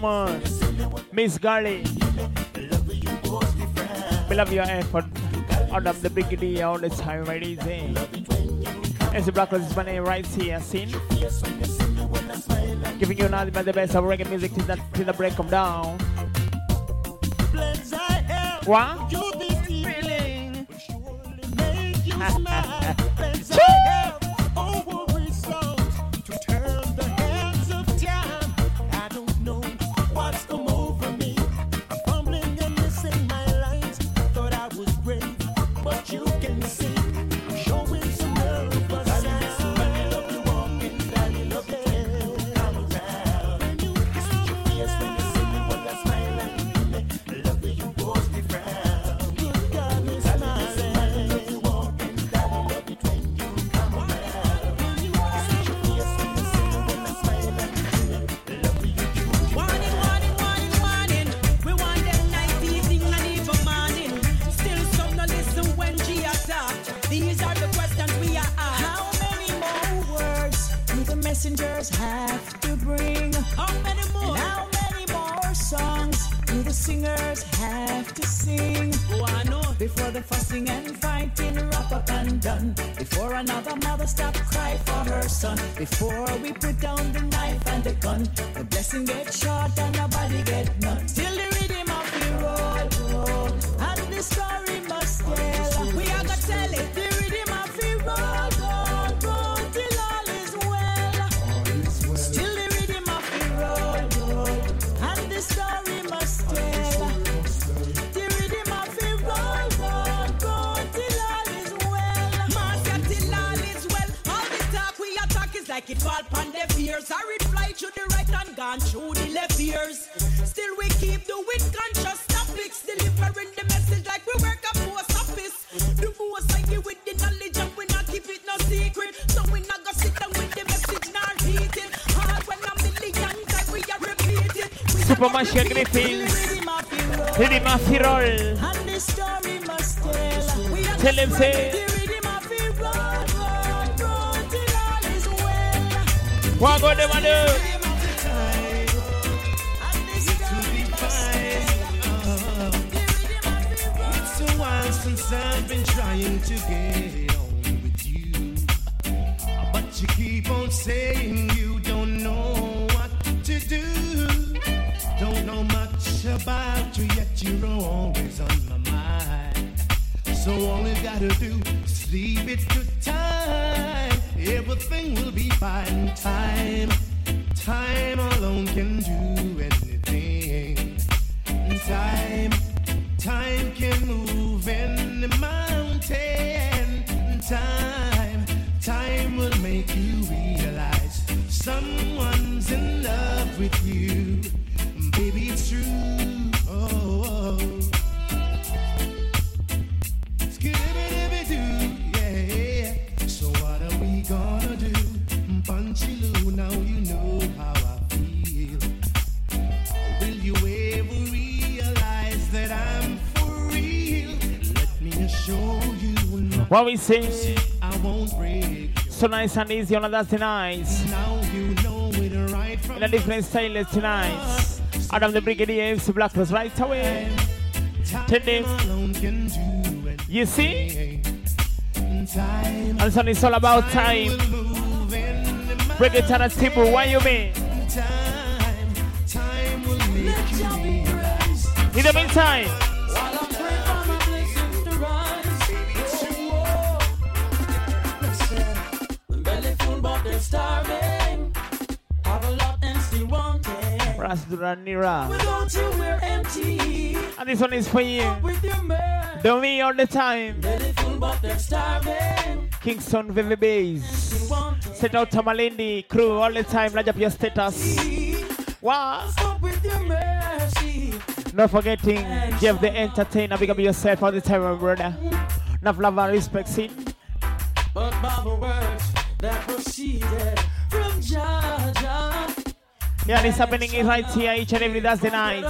man. Miss Gully. We love your effort. Out of the big all the time, right easy. It's Blacklist is my name right here, sin. Giving you nothing but the best of reggae music till the, till the break of dawn. What? fears. I read to the right and gone through the left ears. Still we keep doing conscious topics, delivering the message like we work at post office. The most I give with the knowledge and we not keep it no secret. So we not go sit down with the message not heat. Hard when a million times we are repeating. Griffins. And the story must tell. We are tell him say. What go them do? I've been trying to get on with you, but you keep on saying you don't know what to do. Don't know much about you yet, you're always on my mind. So all you gotta do is leave it to time. Everything will be fine. Time time alone can do. What we say? I won't break. So nice and easy on a Thursday nights. Now you know it right from In a different style tonight. Adam the Brigadier MC Black was right away. Tell them. alone can do. You see? Time, And so it's all about time. Break it down a simple. Why you mean? time, time will make you. In the meantime, starving. Have a lot and still wanting. Rasduranira. Without you, we're empty. And this one is for you. With your man. Do me all the time. Belly full, but they're starving. Kingston Vivi Bays. Set out Tamalindi crew all the time. Lodge up your status. Wow. Stop with your mercy. Not forgetting Jeff the Entertainer. Big up yourself all the time, my brother. Enough love and respect, see? But by the words that proceeded from Georgia. Yeah, this happening right here each and every Thursday night.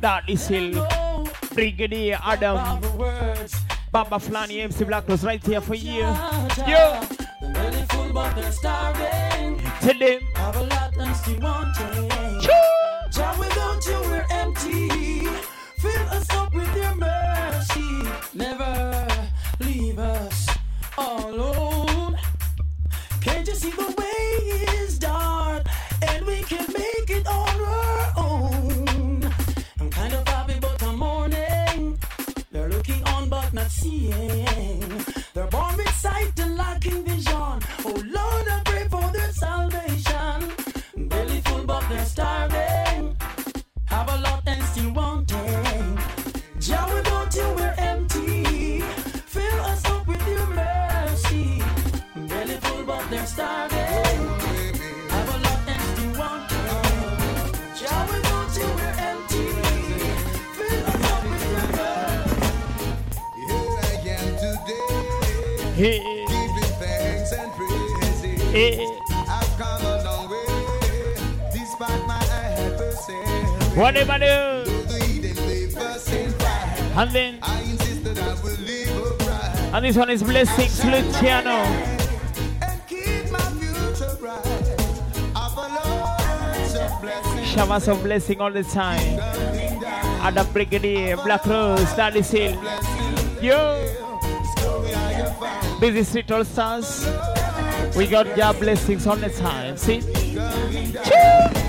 That is Hill. Brigadier Adam. Baba Flani MC Black was right here for you. Yo! Tell them. Hey. Giving thanks and praises. Hey. I've come a long my adversity. Whatever. And then, I and this one is Blessings Luciano. Keep my future bright. I've a lot of blessings. Showers of blessing all the time. Adam Brigadier, Black Rose, is Hill. Yo! Busy Street All Stars. We got your blessings all the time. See? Choo!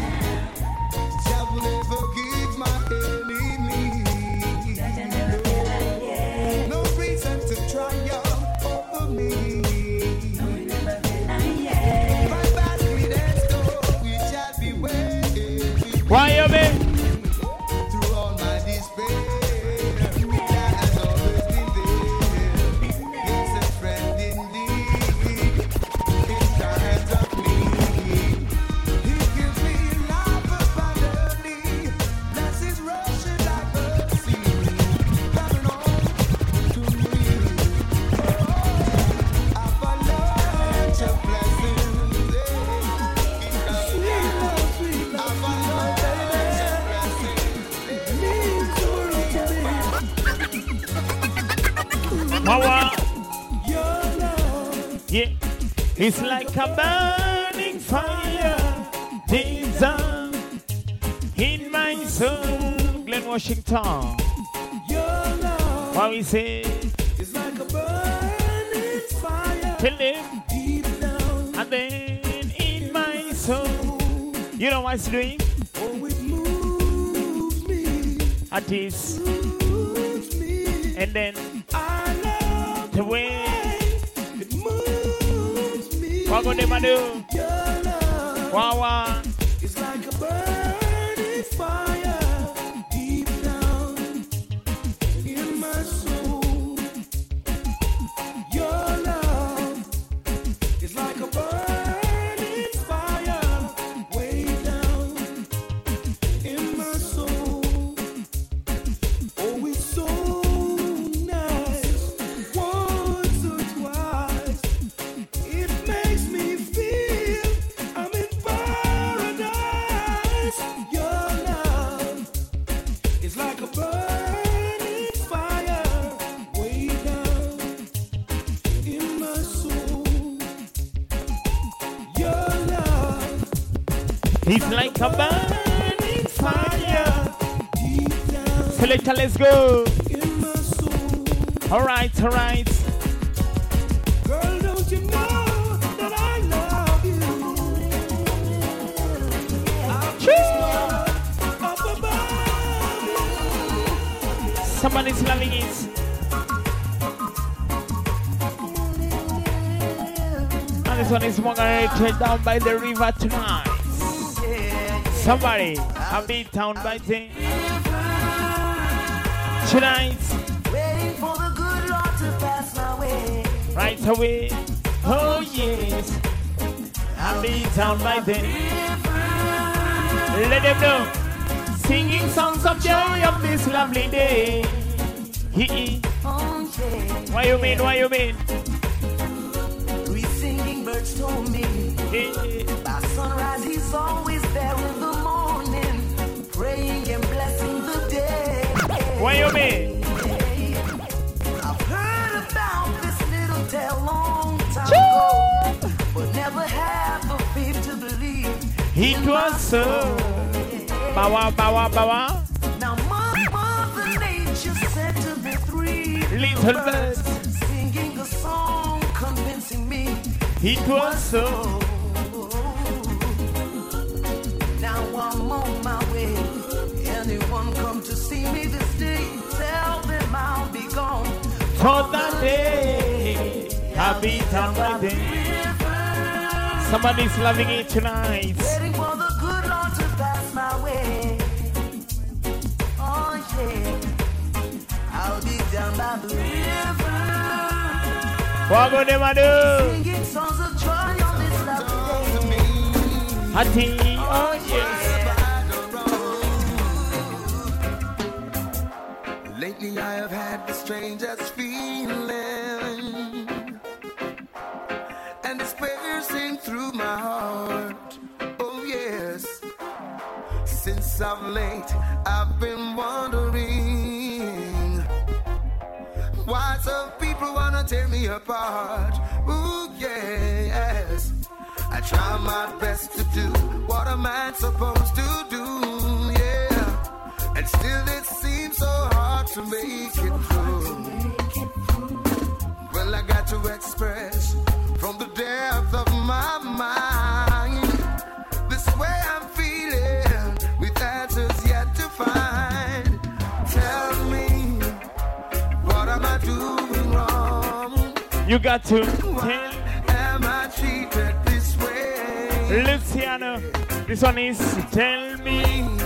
And then in my soul. You know what it's doing? At this. And then the way. it moves me. What gonna them do? Wow, wow. Like a burning fire. Selector, let's go. All right, all right. Girl, don't you know that I love you? Up above Somebody's loving it. And this one is Margaret down by the river tonight. Somebody, a beat town by the tonight, Waiting for the good Lord to pass my way. right away. Oh yes, a beat town by the. Let them know, singing songs of joy of this lovely day. Hee Why you mean? Why you mean? Three singing birds told me by sunrise he's always You mean? I've heard about this little tale long time ago, but never had the faith to believe. It was so. Bawa, bawa, bawa. Now Mother, Mother Nature said to me three Little birds. singing a song, convincing me It was so. I'll gone. For that day, a beat town by the. Somebody's loving it tonight. Waiting for the good Lord to pass my way. Oh yeah, I'll be down by the river. What go them do? Singing songs of joy on this lovely day. Hattie, strangest feeling. And it's piercing through my heart. Oh yes. Since of late I've been wondering Why some people wanna tear me apart. Ooh yes. I try my best to do What a man supposed to do And still it seems so hard to make it through. Well, I got to express from the depth of my mind this way I'm feeling with answers yet to find. Tell me, what am I doing wrong? You got to tell Am I treated this way? Luciano. This one is Tell Me.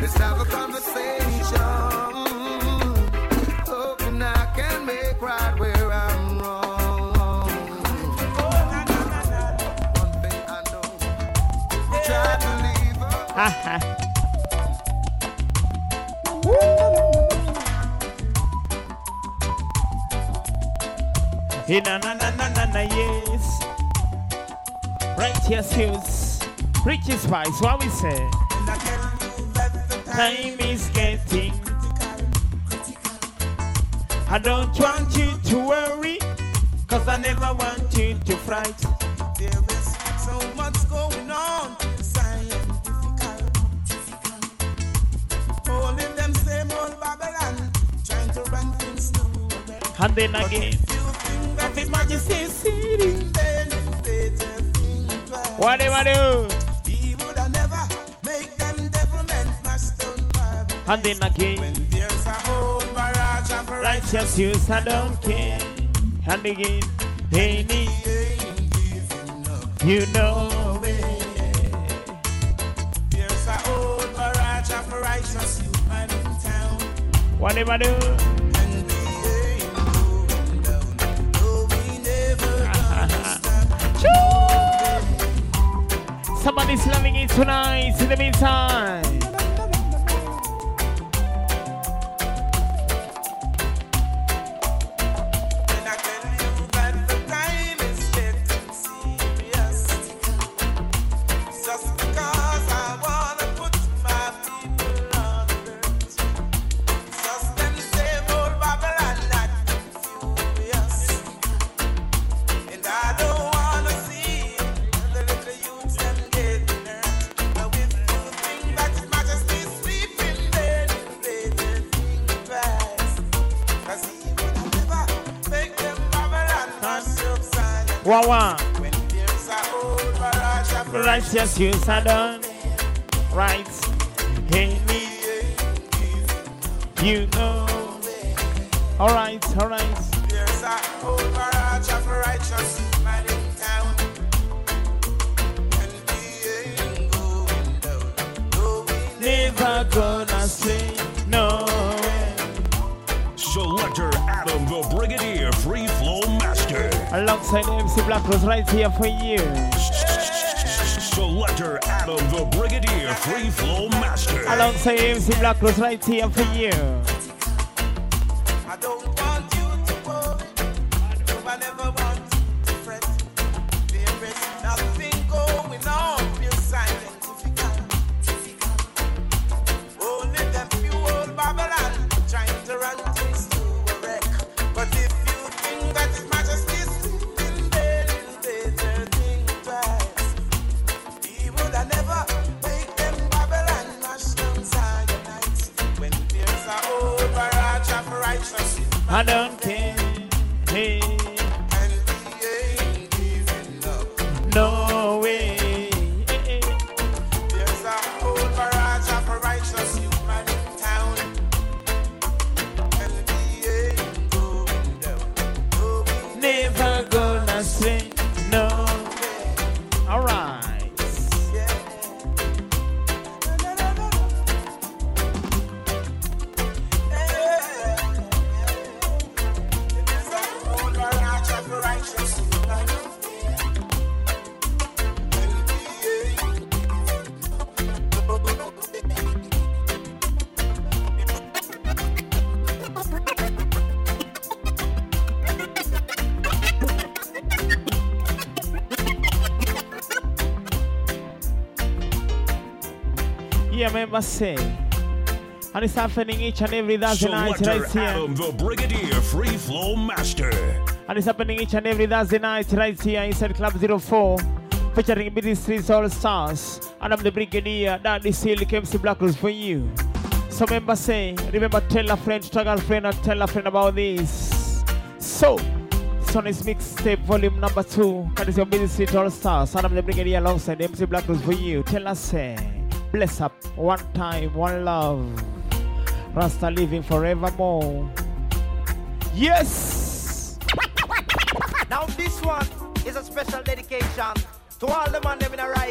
Let's have a conversation. Hoping I can make right where I'm wrong. One thing I know, try to leave her. Hey, na na na na na na yes. Right here. Mikey Spice, what we say? Time is getting. Critical. I don't want you to worry, cause I never want you to fright. There is so much going on scientifical. Holding them same old Babylon, trying to run things through. And then again, That is majesty sitting better things. whatever do. And then again, There's a whole barrage of righteous use, I don't care. And again, they need, you know it. There's a whole barrage of righteous human in town. Whatever do. Somebody's loving it tonight in the meantime. Wawa. Righteous use are done. Right. Hey, you know. Alright, alright. Alongside MC Black Rose right here for you. Selector Adam the Brigadier Free Flow Master. Alongside MC Black Rose right here for you. Member say. And it's happening each and every Thursday night right here. Adam the Brigadier Free Flow Master. And it's happening each and every Thursday night right here inside Club 04. Featuring Busy Streets All Stars. And I'm the Brigadier. That is still MC Black Rose for you. So remember say, remember tell a friend, tell a friend, and tell a friend about this. So, Son is mixtape volume number two. That is your Busy Streets All Stars. And I'm the Brigadier alongside MC Black Rose for you. Tell us say, bless up, one time, one love. Rasta living forevermore. Yes! Now this one is a special dedication to all the man them in a